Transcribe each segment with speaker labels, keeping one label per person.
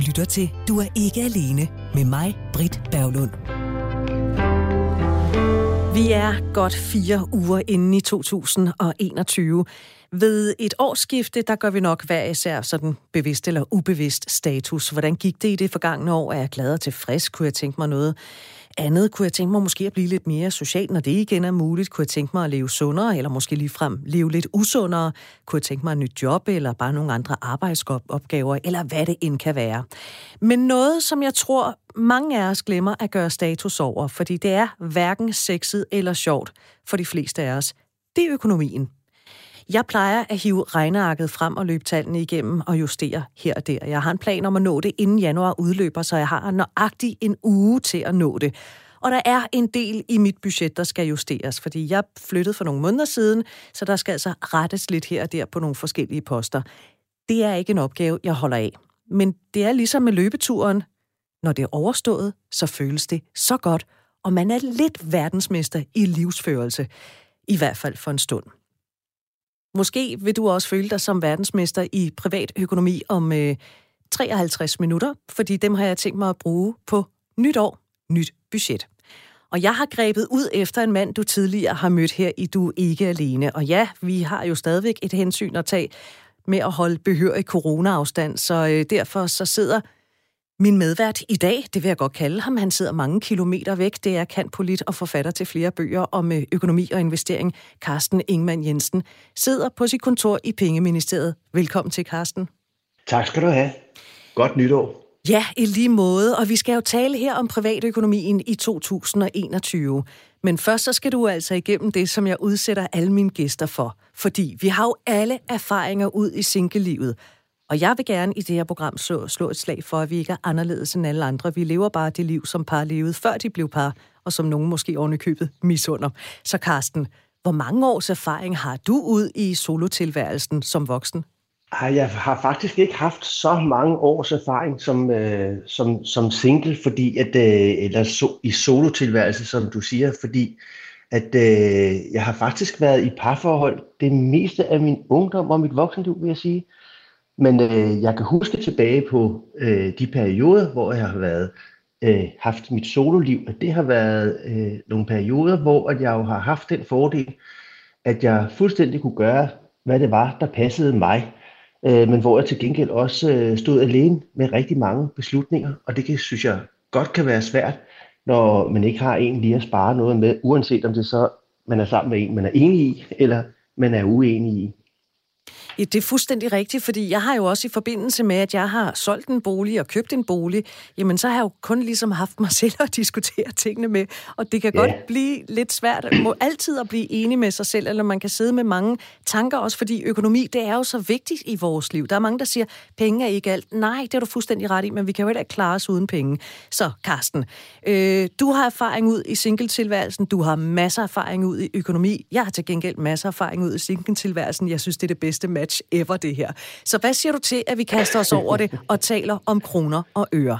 Speaker 1: lytter til Du er ikke alene med mig, Britt Berglund.
Speaker 2: Vi er godt fire uger inde i 2021. Ved et årsskifte, der gør vi nok hver især sådan bevidst eller ubevidst status. Hvordan gik det i det forgangne år? Er jeg glad og tilfreds? Kunne jeg tænke mig noget andet? Kunne jeg tænke mig måske at blive lidt mere social, når det igen er muligt? Kunne jeg tænke mig at leve sundere, eller måske ligefrem leve lidt usundere? Kunne jeg tænke mig et nyt job, eller bare nogle andre arbejdsopgaver, eller hvad det end kan være? Men noget, som jeg tror, mange af os glemmer at gøre status over, fordi det er hverken sexet eller sjovt for de fleste af os, det er økonomien. Jeg plejer at hive regnearket frem og løbe tallene igennem og justere her og der. Jeg har en plan om at nå det inden januar udløber, så jeg har nøjagtig en uge til at nå det. Og der er en del i mit budget, der skal justeres, fordi jeg flyttede for nogle måneder siden, så der skal altså rettes lidt her og der på nogle forskellige poster. Det er ikke en opgave, jeg holder af. Men det er ligesom med løbeturen. Når det er overstået, så føles det så godt, og man er lidt verdensmester i livsførelse. I hvert fald for en stund. Måske vil du også føle dig som verdensmester i privat økonomi om øh, 53 minutter, fordi dem har jeg tænkt mig at bruge på nyt år, nyt budget. Og jeg har grebet ud efter en mand, du tidligere har mødt her i Du Ikke Alene. Og ja, vi har jo stadigvæk et hensyn at tage med at holde behørig corona-afstand, så øh, derfor så sidder min medvært i dag, det vil jeg godt kalde ham, han sidder mange kilometer væk. Det er kan polit og forfatter til flere bøger om øh, økonomi og investering. Carsten Ingman Jensen sidder på sit kontor i Pengeministeriet. Velkommen til, Carsten.
Speaker 3: Tak skal du have. Godt nytår.
Speaker 2: Ja, i lige måde. Og vi skal jo tale her om privatøkonomien i 2021. Men først så skal du altså igennem det, som jeg udsætter alle mine gæster for. Fordi vi har jo alle erfaringer ud i single-livet. Og jeg vil gerne i det her program slå, slå et slag for, at vi ikke er anderledes end alle andre. Vi lever bare det liv, som par levede, før de blev par, og som nogen måske ovenikøbet misunder. Så Karsten, hvor mange års erfaring har du ud i solotilværelsen som voksen?
Speaker 3: Jeg har faktisk ikke haft så mange års erfaring som, øh, som, som single, fordi at, øh, eller so, i solotilværelse, som du siger, fordi at øh, jeg har faktisk været i parforhold det meste af min ungdom og mit voksenliv, vil jeg sige. Men øh, jeg kan huske tilbage på øh, de perioder, hvor jeg har været øh, haft mit sololiv, at det har været øh, nogle perioder, hvor at jeg jo har haft den fordel, at jeg fuldstændig kunne gøre, hvad det var, der passede mig, øh, men hvor jeg til gengæld også øh, stod alene med rigtig mange beslutninger, og det kan, synes jeg godt kan være svært, når man ikke har en lige at spare noget med, uanset om det så man er sammen med en, man er enig i, eller man er uenig i.
Speaker 2: Ja, det er fuldstændig rigtigt, fordi jeg har jo også i forbindelse med, at jeg har solgt en bolig og købt en bolig, jamen så har jeg jo kun ligesom haft mig selv at diskutere tingene med, og det kan yeah. godt blive lidt svært må altid at blive enig med sig selv, eller man kan sidde med mange tanker også, fordi økonomi, det er jo så vigtigt i vores liv. Der er mange, der siger, penge er ikke alt. Nej, det er du fuldstændig ret i, men vi kan jo ikke klare os uden penge. Så, Karsten, øh, du har erfaring ud i single-tilværelsen, du har masser af erfaring ud i økonomi, jeg har til gengæld masser af erfaring ud i single-tilværelsen. Jeg synes, det er det bedste match match ever, det her. Så hvad siger du til, at vi kaster os over det og taler om kroner og øre?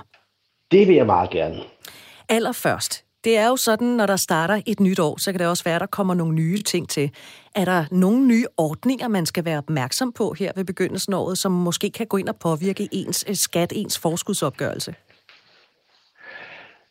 Speaker 3: Det vil jeg meget gerne.
Speaker 2: Allerførst, det er jo sådan, når der starter et nyt år, så kan det også være, at der kommer nogle nye ting til. Er der nogle nye ordninger, man skal være opmærksom på her ved begyndelsen af året, som måske kan gå ind og påvirke ens øh, skat, ens forskudsopgørelse?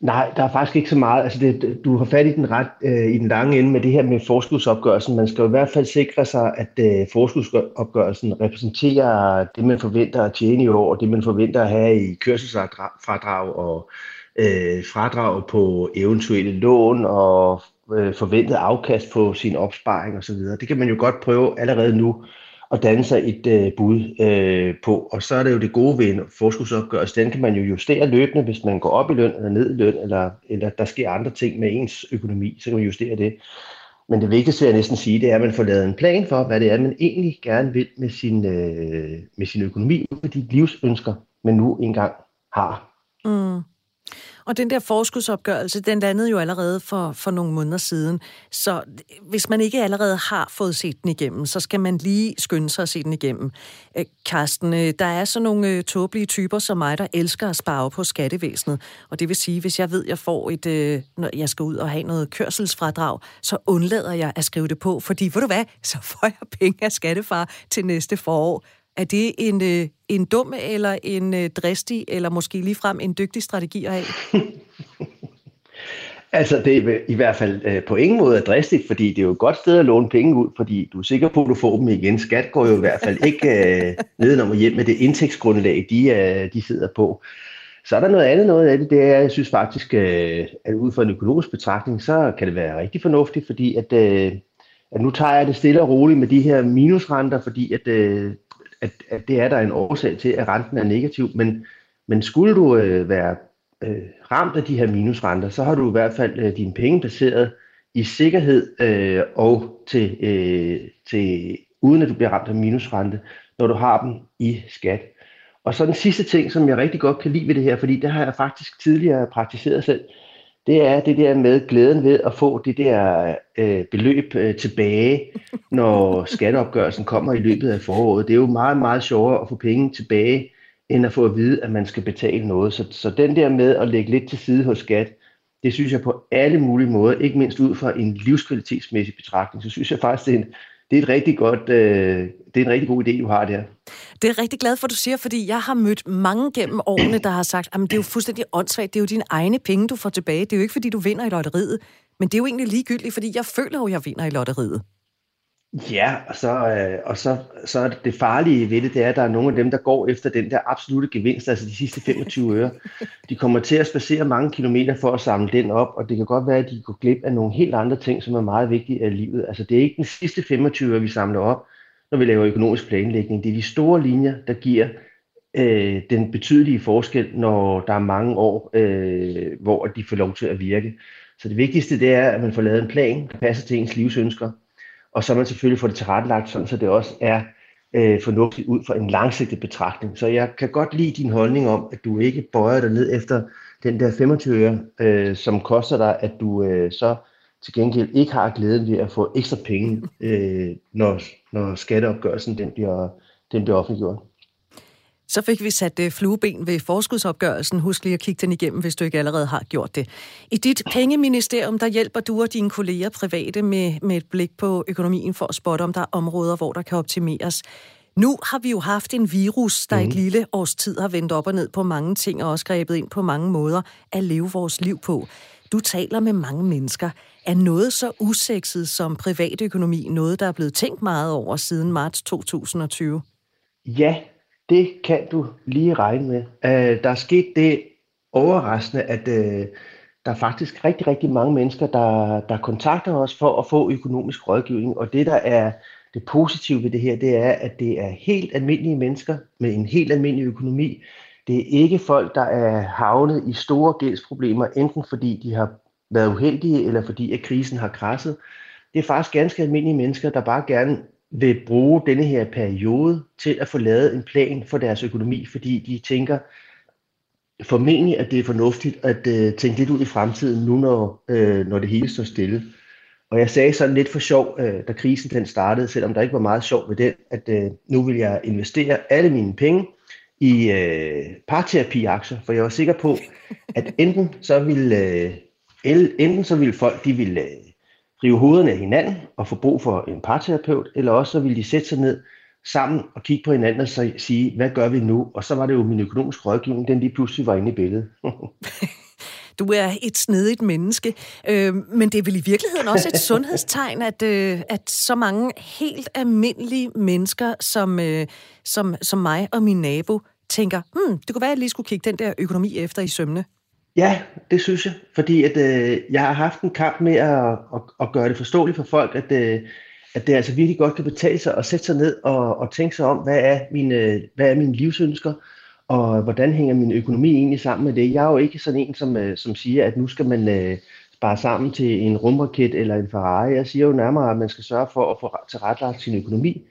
Speaker 3: Nej, der er faktisk ikke så meget. Altså det, du har fat i den ret øh, i den lange ende med det her med forskudsopgørelsen. Man skal jo i hvert fald sikre sig, at øh, forskudsopgørelsen repræsenterer det, man forventer at tjene i år, og det, man forventer at have i kørselsfradrag og øh, fradrag på eventuelle lån og øh, forventet afkast på sin opsparing osv. Det kan man jo godt prøve allerede nu at danne sig et øh, bud øh, på. Og så er det jo det gode ved en forskudsopgørelse. Den kan man jo justere løbende, hvis man går op i løn eller ned i løn, eller, eller der sker andre ting med ens økonomi, så kan man justere det. Men det vigtigste, vil jeg næsten sige, det er, at man får lavet en plan for, hvad det er, man egentlig gerne vil med sin, øh, med sin økonomi, med de livsønsker, man nu engang har.
Speaker 2: Mm. Og den der forskudsopgørelse, den landede jo allerede for, for nogle måneder siden. Så hvis man ikke allerede har fået set den igennem, så skal man lige skynde sig at se den igennem. Øh, Karsten, øh, der er så nogle øh, tåbelige typer som mig, der elsker at spare på skattevæsenet. Og det vil sige, hvis jeg ved, at jeg får et, øh, når jeg skal ud og have noget kørselsfradrag, så undlader jeg at skrive det på, fordi, ved du hvad, så får jeg penge af skattefar til næste forår. Er det en, øh, en dum eller en øh, dristig, eller måske ligefrem en dygtig strategi at have?
Speaker 3: Altså, det er i hvert fald øh, på ingen måde dristigt, fordi det er jo et godt sted at låne penge ud, fordi du er sikker på, at du får dem igen. Skat går jo i hvert fald ikke øh, nedenom og hjem med det indtægtsgrundlag, de, øh, de sidder på. Så er der noget andet noget af det, det er, jeg synes faktisk, øh, at ud fra en økonomisk betragtning, så kan det være rigtig fornuftigt, fordi at, øh, at nu tager jeg det stille og roligt med de her minusrenter, fordi at, øh, at, at det er der en årsag til, at renten er negativ, men, men skulle du øh, være øh, ramt af de her minusrenter, så har du i hvert fald øh, dine penge placeret i sikkerhed øh, og til, øh, til, uden at du bliver ramt af minusrente, når du har dem i skat. Og så den sidste ting, som jeg rigtig godt kan lide ved det her, fordi det har jeg faktisk tidligere praktiseret selv, det er det der med glæden ved at få det der øh, beløb øh, tilbage, når skatteopgørelsen kommer i løbet af foråret. Det er jo meget, meget sjovere at få penge tilbage, end at få at vide, at man skal betale noget. Så, så den der med at lægge lidt til side hos skat, det synes jeg på alle mulige måder, ikke mindst ud fra en livskvalitetsmæssig betragtning, så synes jeg faktisk, det er en, det er, et rigtig godt, øh, det er en rigtig god idé, du har der.
Speaker 2: Det er rigtig glad for, at du siger, fordi jeg har mødt mange gennem årene, der har sagt, at det er jo fuldstændig åndssvagt, det er jo dine egne penge, du får tilbage. Det er jo ikke, fordi du vinder i lotteriet, men det er jo egentlig ligegyldigt, fordi jeg føler jo, at jeg vinder i lotteriet.
Speaker 3: Ja, og så, øh, og så, så er det, det farlige ved det, det er, at der er nogle af dem, der går efter den der absolute gevinst, altså de sidste 25 øre. De kommer til at spacere mange kilometer for at samle den op, og det kan godt være, at de går glip af nogle helt andre ting, som er meget vigtige i livet. Altså det er ikke den sidste 25 øre, vi samler op, når vi laver økonomisk planlægning. Det er de store linjer, der giver øh, den betydelige forskel, når der er mange år, øh, hvor de får lov til at virke. Så det vigtigste, det er, at man får lavet en plan, der passer til ens livsønsker, og så man selvfølgelig får det tilrettelagt, sådan, så det også er øh, fornuftigt ud fra en langsigtet betragtning. Så jeg kan godt lide din holdning om, at du ikke bøjer dig ned efter den der 25 øre, øh, som koster dig, at du øh, så til gengæld ikke har glæden ved at få ekstra penge, øh, når, når skatteopgørelsen den bliver, den bliver offentliggjort.
Speaker 2: Så fik vi sat øh, flueben ved forskudsopgørelsen. Husk lige at kigge den igennem, hvis du ikke allerede har gjort det. I dit pengeministerium, der hjælper du og dine kolleger private med, med et blik på økonomien for at spotte, om der er områder, hvor der kan optimeres. Nu har vi jo haft en virus, der mm. et mhm. lille års tid har vendt op og ned på mange ting, og også grebet ind på mange måder at leve vores liv på. Du taler med mange mennesker. Er noget så usekset som privatøkonomi noget, der er blevet tænkt meget over siden marts 2020?
Speaker 3: Ja, det kan du lige regne med. Uh, der er sket det overraskende, at uh, der er faktisk rigtig, rigtig mange mennesker, der, der kontakter os for at få økonomisk rådgivning. Og det, der er det positive ved det her, det er, at det er helt almindelige mennesker med en helt almindelig økonomi. Det er ikke folk, der er havnet i store gældsproblemer, enten fordi de har været uheldige, eller fordi at krisen har krasset. Det er faktisk ganske almindelige mennesker, der bare gerne vil bruge denne her periode til at få lavet en plan for deres økonomi, fordi de tænker formentlig, at det er fornuftigt at øh, tænke lidt ud i fremtiden, nu når, øh, når det hele står stille. Og jeg sagde sådan lidt for sjov, øh, da krisen den startede, selvom der ikke var meget sjov ved den, at øh, nu vil jeg investere alle mine penge i uh, parterapiaktier, for jeg var sikker på, at enten så ville, uh, enten så ville folk, de ville uh, rive hovederne af hinanden og få brug for en parterapeut, eller også så ville de sætte sig ned sammen og kigge på hinanden og sige, hvad gør vi nu? Og så var det jo min økonomiske rådgivning, den lige pludselig var inde i billedet.
Speaker 2: Du er et snedigt menneske, øh, men det er vel i virkeligheden også et sundhedstegn, at, øh, at så mange helt almindelige mennesker, som, øh, som, som mig og min nabo, tænker, hmm, det kunne være, at jeg lige skulle kigge den der økonomi efter i sømne.
Speaker 3: Ja, det synes jeg, fordi at, øh, jeg har haft en kamp med at, at, at gøre det forståeligt for folk, at, øh, at det altså virkelig godt kan betale sig at sætte sig ned og, og tænke sig om, hvad er, mine, hvad er mine livsønsker, og hvordan hænger min økonomi egentlig sammen med det. Jeg er jo ikke sådan en, som, øh, som siger, at nu skal man øh, spare sammen til en rumraket eller en Ferrari. Jeg siger jo nærmere, at man skal sørge for at få tilrettelagt sin økonomi,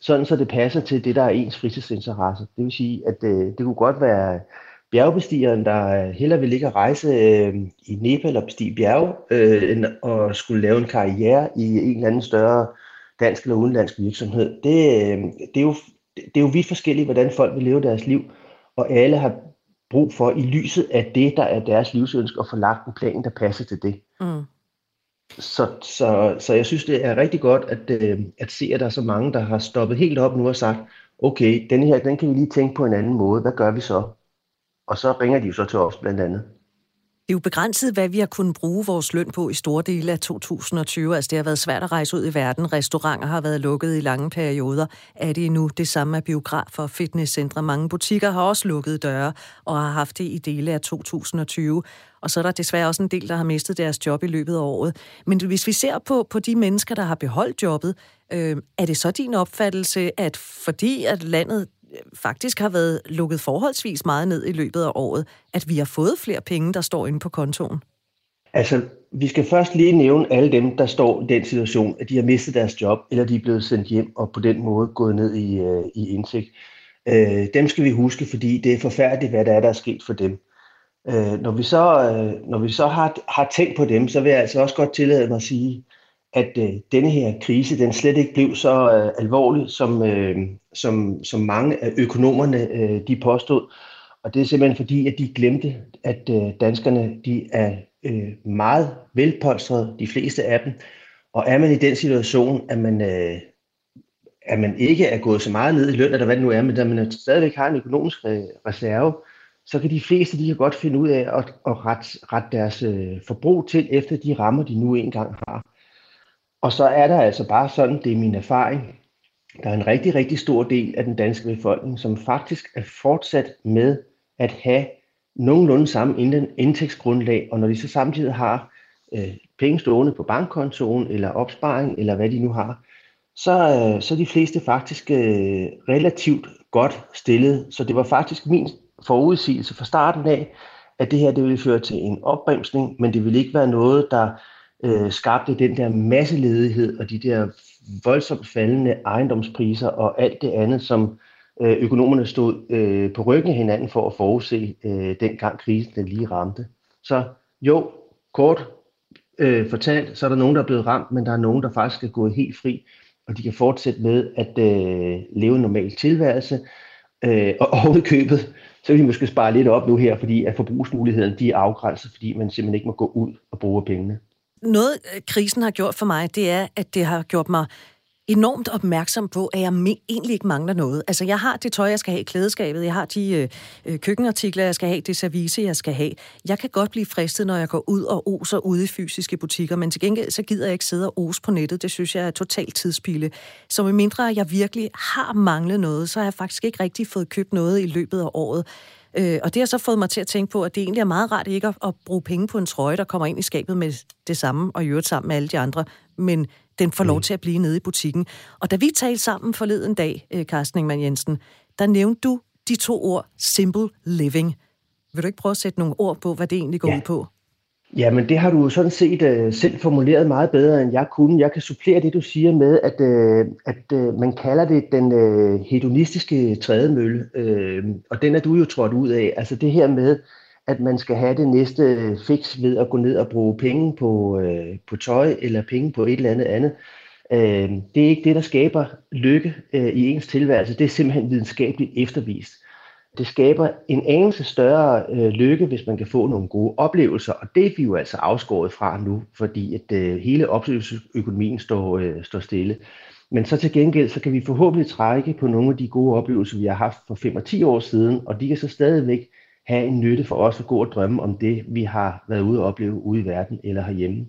Speaker 3: sådan så det passer til det, der er ens fritidsinteresse. Det vil sige, at øh, det kunne godt være bjergbestigeren, der øh, hellere vil ligge og rejse øh, i Nepal og bestige bjerge, øh, end at skulle lave en karriere i en eller anden større dansk eller udenlandsk virksomhed. Det, øh, det, er jo, det er jo vidt forskelligt, hvordan folk vil leve deres liv, og alle har brug for i lyset af det, der er deres livsønske, at få lagt en plan, der passer til det. Mm. Så, så, så jeg synes, det er rigtig godt at, øh, at se, at der er så mange, der har stoppet helt op nu og sagt, okay, den her, den kan vi lige tænke på en anden måde. Hvad gør vi så? Og så ringer de jo så til os blandt andet.
Speaker 2: Det er jo begrænset, hvad vi har kunnet bruge vores løn på i store dele af 2020. Altså, det har været svært at rejse ud i verden. Restauranter har været lukket i lange perioder. Er det nu det samme med biografer og fitnesscentre? Mange butikker har også lukket døre og har haft det i dele af 2020. Og så er der desværre også en del, der har mistet deres job i løbet af året. Men hvis vi ser på, på de mennesker, der har beholdt jobbet, øh, er det så din opfattelse, at fordi at landet faktisk har været lukket forholdsvis meget ned i løbet af året, at vi har fået flere penge, der står inde på kontoen?
Speaker 3: Altså, vi skal først lige nævne alle dem, der står i den situation, at de har mistet deres job, eller de er blevet sendt hjem og på den måde gået ned i, øh, i indsigt. Uh, øh, dem skal vi huske, fordi det er forfærdeligt, hvad der er, der er sket for dem. Uh, når vi så, når vi så har, har tænkt på dem, så vil jeg altså også godt tillade mig at sige, at øh, denne her krise, den slet ikke blev så øh, alvorlig, som, øh, som, som mange af økonomerne øh, de påstod. Og det er simpelthen fordi, at de glemte, at øh, danskerne de er øh, meget velpolstrede, de fleste af dem. Og er man i den situation, at man, øh, at man ikke er gået så meget ned i løn, eller hvad det nu er, men at man stadigvæk har en økonomisk øh, reserve, så kan de fleste de kan godt finde ud af at, at rette, rette deres øh, forbrug til efter de rammer, de nu engang har. Og så er der altså bare sådan, det er min erfaring, der er en rigtig, rigtig stor del af den danske befolkning, som faktisk er fortsat med at have nogenlunde samme indtægtsgrundlag, og når de så samtidig har øh, penge stående på bankkontoen, eller opsparing, eller hvad de nu har, så, øh, så er de fleste faktisk øh, relativt godt stillet. Så det var faktisk min forudsigelse fra starten af, at det her det ville føre til en opbremsning, men det ville ikke være noget, der øh, skabte den der masseledighed og de der voldsomt faldende ejendomspriser og alt det andet, som øh, økonomerne stod øh, på ryggen af hinanden for at forudse, øh, dengang krisen den lige ramte. Så jo, kort øh, fortalt, så er der nogen, der er blevet ramt, men der er nogen, der faktisk er gået helt fri, og de kan fortsætte med at øh, leve en normal tilværelse. Øh, og oven købet, så vil de måske spare lidt op nu her, fordi at forbrugsmulighederne de er afgrænset, fordi man simpelthen ikke må gå ud og bruge pengene.
Speaker 2: Noget, øh, krisen har gjort for mig, det er, at det har gjort mig enormt opmærksom på, at jeg egentlig ikke mangler noget. Altså, jeg har det tøj, jeg skal have i klædeskabet, jeg har de øh, øh, køkkenartikler, jeg skal have, det service, jeg skal have. Jeg kan godt blive fristet, når jeg går ud og oser ude i fysiske butikker, men til gengæld så gider jeg ikke sidde og ose på nettet. Det synes jeg er totalt tidsspilde. Så med mindre jeg virkelig har manglet noget, så har jeg faktisk ikke rigtig fået købt noget i løbet af året. Øh, og det har så fået mig til at tænke på, at det egentlig er meget rart ikke at, at bruge penge på en trøje, der kommer ind i skabet med det samme, og i øvrigt sammen med alle de andre, men den får lov mm. til at blive nede i butikken. Og da vi talte sammen forleden dag, øh, Carsten Ingemann Jensen, der nævnte du de to ord, simple living. Vil du ikke prøve at sætte nogle ord på, hvad det egentlig går ja. ud på?
Speaker 3: Ja, men det har du sådan set uh, selv formuleret meget bedre, end jeg kunne. Jeg kan supplere det, du siger med, at, uh, at uh, man kalder det den uh, hedonistiske trædemølle, uh, og den er du jo trådt ud af. Altså det her med, at man skal have det næste fix ved at gå ned og bruge penge på, uh, på tøj eller penge på et eller andet andet. Uh, det er ikke det, der skaber lykke uh, i ens tilværelse. Det er simpelthen videnskabeligt eftervist det skaber en anelse større øh, lykke, hvis man kan få nogle gode oplevelser, og det er vi jo altså afskåret fra nu, fordi at øh, hele oplevelsesøkonomien står, øh, står stille. Men så til gengæld, så kan vi forhåbentlig trække på nogle af de gode oplevelser, vi har haft for 5 og 10 år siden, og de kan så stadigvæk have en nytte for os at gå og drømme om det, vi har været ude og opleve ude i verden eller herhjemme.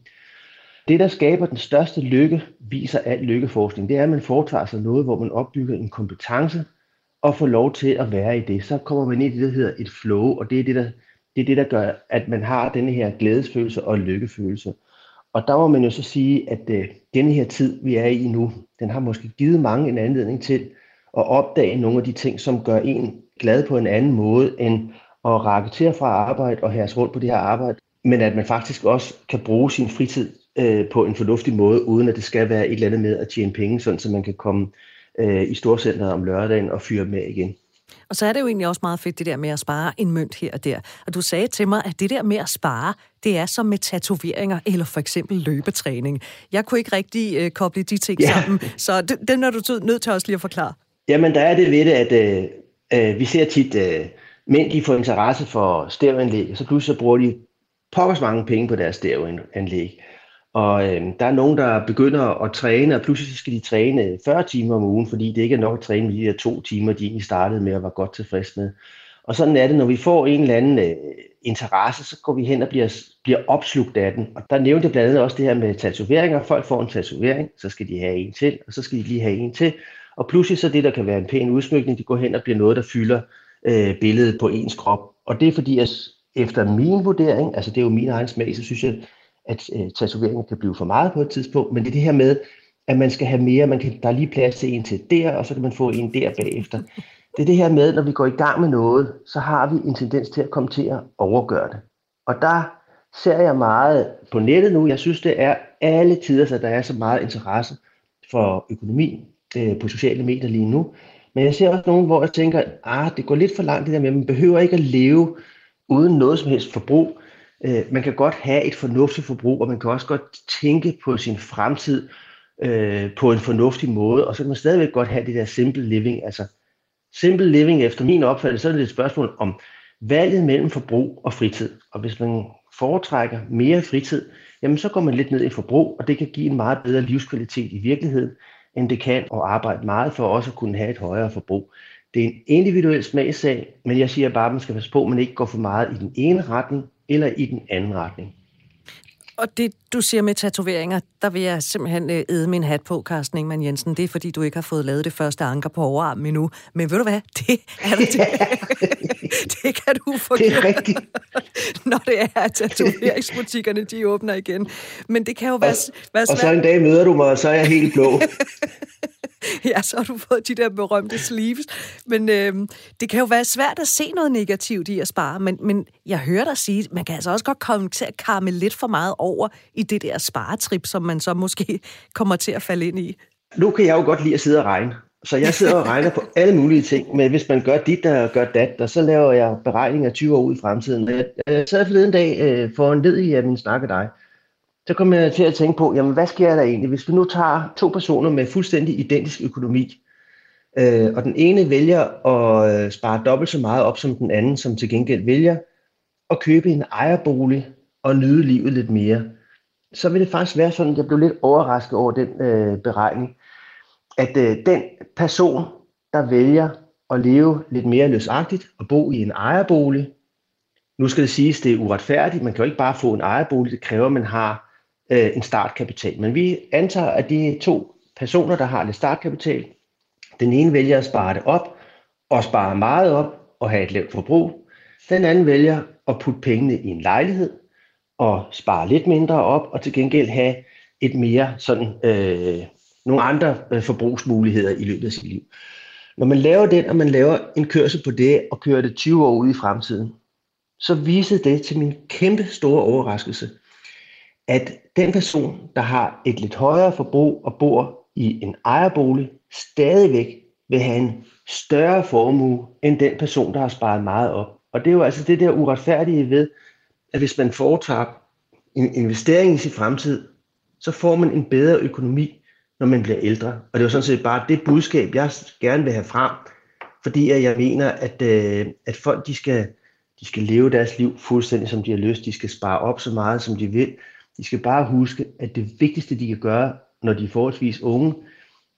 Speaker 3: Det, der skaber den største lykke, viser al lykkeforskning, det er, at man foretager sig noget, hvor man opbygger en kompetence, og få lov til at være i det, så kommer man ind i det, der hedder et flow, og det er det, der, det er det, der gør, at man har den her glædesfølelse og lykkefølelse. Og der må man jo så sige, at øh, denne her tid, vi er i nu, den har måske givet mange en anledning til at opdage nogle af de ting, som gør en glad på en anden måde, end at raketere fra arbejde og have rundt på det her arbejde, men at man faktisk også kan bruge sin fritid øh, på en fornuftig måde, uden at det skal være et eller andet med at tjene penge, sådan så man kan komme øh, i storcenteret om lørdagen og fyre med igen.
Speaker 2: Og så er det jo egentlig også meget fedt, det der med at spare en mønt her og der. Og du sagde til mig, at det der med at spare, det er som med tatoveringer eller for eksempel løbetræning. Jeg kunne ikke rigtig øh, koble de ting ja. sammen, så det, den er du nødt til også lige at forklare.
Speaker 3: Jamen, der er det ved det, at øh, øh, vi ser tit, øh, mænd de får interesse for stævanlæg, og så pludselig så bruger de pokkers mange penge på deres stævanlæg. Og øh, der er nogen, der begynder at træne, og pludselig skal de træne 40 timer om ugen, fordi det ikke er nok at træne de her to timer, de egentlig startede med og var godt tilfreds med. Og sådan er det, når vi får en eller anden øh, interesse, så går vi hen og bliver, bliver opslugt af den. Og der nævnte jeg blandt andet også det her med tatoveringer. Folk får en tatovering, så skal de have en til, og så skal de lige have en til. Og pludselig så det, der kan være en pæn udsmykning, det går hen og bliver noget, der fylder øh, billedet på ens krop. Og det er fordi, at efter min vurdering, altså det er jo min egen smag, så synes jeg, at øh, tatoveringen kan blive for meget på et tidspunkt, men det er det her med, at man skal have mere, man kan, der er lige plads til en til der, og så kan man få en der bagefter. Det er det her med, når vi går i gang med noget, så har vi en tendens til at komme til at overgøre det. Og der ser jeg meget på nettet nu. Jeg synes, det er alle tider, at der er så meget interesse for økonomi øh, på sociale medier lige nu. Men jeg ser også nogen, hvor jeg tænker, ah, det går lidt for langt det der med, at man behøver ikke at leve uden noget som helst forbrug. Øh, man kan godt have et fornuftigt forbrug, og man kan også godt tænke på sin fremtid øh, på en fornuftig måde, og så kan man stadigvæk godt have det der simple living. Altså, simple living efter min opfattelse, så er det et spørgsmål om valget mellem forbrug og fritid. Og hvis man foretrækker mere fritid, jamen så går man lidt ned i forbrug, og det kan give en meget bedre livskvalitet i virkeligheden, end det kan at arbejde meget for også at kunne have et højere forbrug. Det er en individuel smagssag, men jeg siger bare, at man skal passe på, at man ikke går for meget i den ene retning eller i den anden retning.
Speaker 2: Og det, du siger med tatoveringer, der vil jeg simpelthen øh, æde min hat på, Carsten Ingemann Jensen. Det er, fordi du ikke har fået lavet det første anker på overarmen endnu. Men ved du hvad? Det er det. det kan du få
Speaker 3: Det er rigtigt.
Speaker 2: Når det er, at tatoveringsbutikkerne de åbner igen. Men det kan jo være,
Speaker 3: og,
Speaker 2: være
Speaker 3: svært. Og så en dag møder du mig, og så er jeg helt blå.
Speaker 2: ja, så har du fået de der berømte sleeves. Men øh, det kan jo være svært at se noget negativt i at spare, men, men jeg hører dig sige, man kan altså også godt komme til at karme lidt for meget over i det der sparetrip, som man så måske kommer til at falde ind i.
Speaker 3: Nu kan jeg jo godt lide at sidde og regne. Så jeg sidder og regner på alle mulige ting, men hvis man gør dit og gør dat, og så laver jeg beregninger 20 år ud i fremtiden. Øh, jeg sad forleden dag øh, for en led i at min snakke dig, så kommer jeg til at tænke på, jamen hvad sker der egentlig, hvis vi nu tager to personer med fuldstændig identisk økonomi, øh, og den ene vælger at øh, spare dobbelt så meget op som den anden, som til gengæld vælger at købe en ejerbolig og nyde livet lidt mere, så vil det faktisk være sådan, at jeg blev lidt overrasket over den øh, beregning, at øh, den person, der vælger at leve lidt mere løsagtigt og bo i en ejerbolig, nu skal det siges, det er uretfærdigt, man kan jo ikke bare få en ejerbolig, det kræver, at man har øh, en startkapital. Men vi antager, at de to personer, der har lidt startkapital, den ene vælger at spare det op, og spare meget op, og have et lavt forbrug. Den anden vælger at putte pengene i en lejlighed, og spare lidt mindre op, og til gengæld have et mere sådan, øh, nogle andre øh, forbrugsmuligheder i løbet af sit liv. Når man laver den, og man laver en kørsel på det, og kører det 20 år ud i fremtiden, så viser det til min kæmpe store overraskelse, at den person, der har et lidt højere forbrug og bor i en ejerbolig, stadigvæk vil have en større formue end den person, der har sparet meget op. Og det er jo altså det der uretfærdige ved, at hvis man foretager en investering i sin fremtid, så får man en bedre økonomi, når man bliver ældre. Og det er jo sådan set bare det budskab, jeg gerne vil have frem, fordi jeg mener, at, øh, at folk de skal, de skal leve deres liv fuldstændig som de har lyst. De skal spare op så meget, som de vil. De skal bare huske, at det vigtigste, de kan gøre, når de er forholdsvis unge,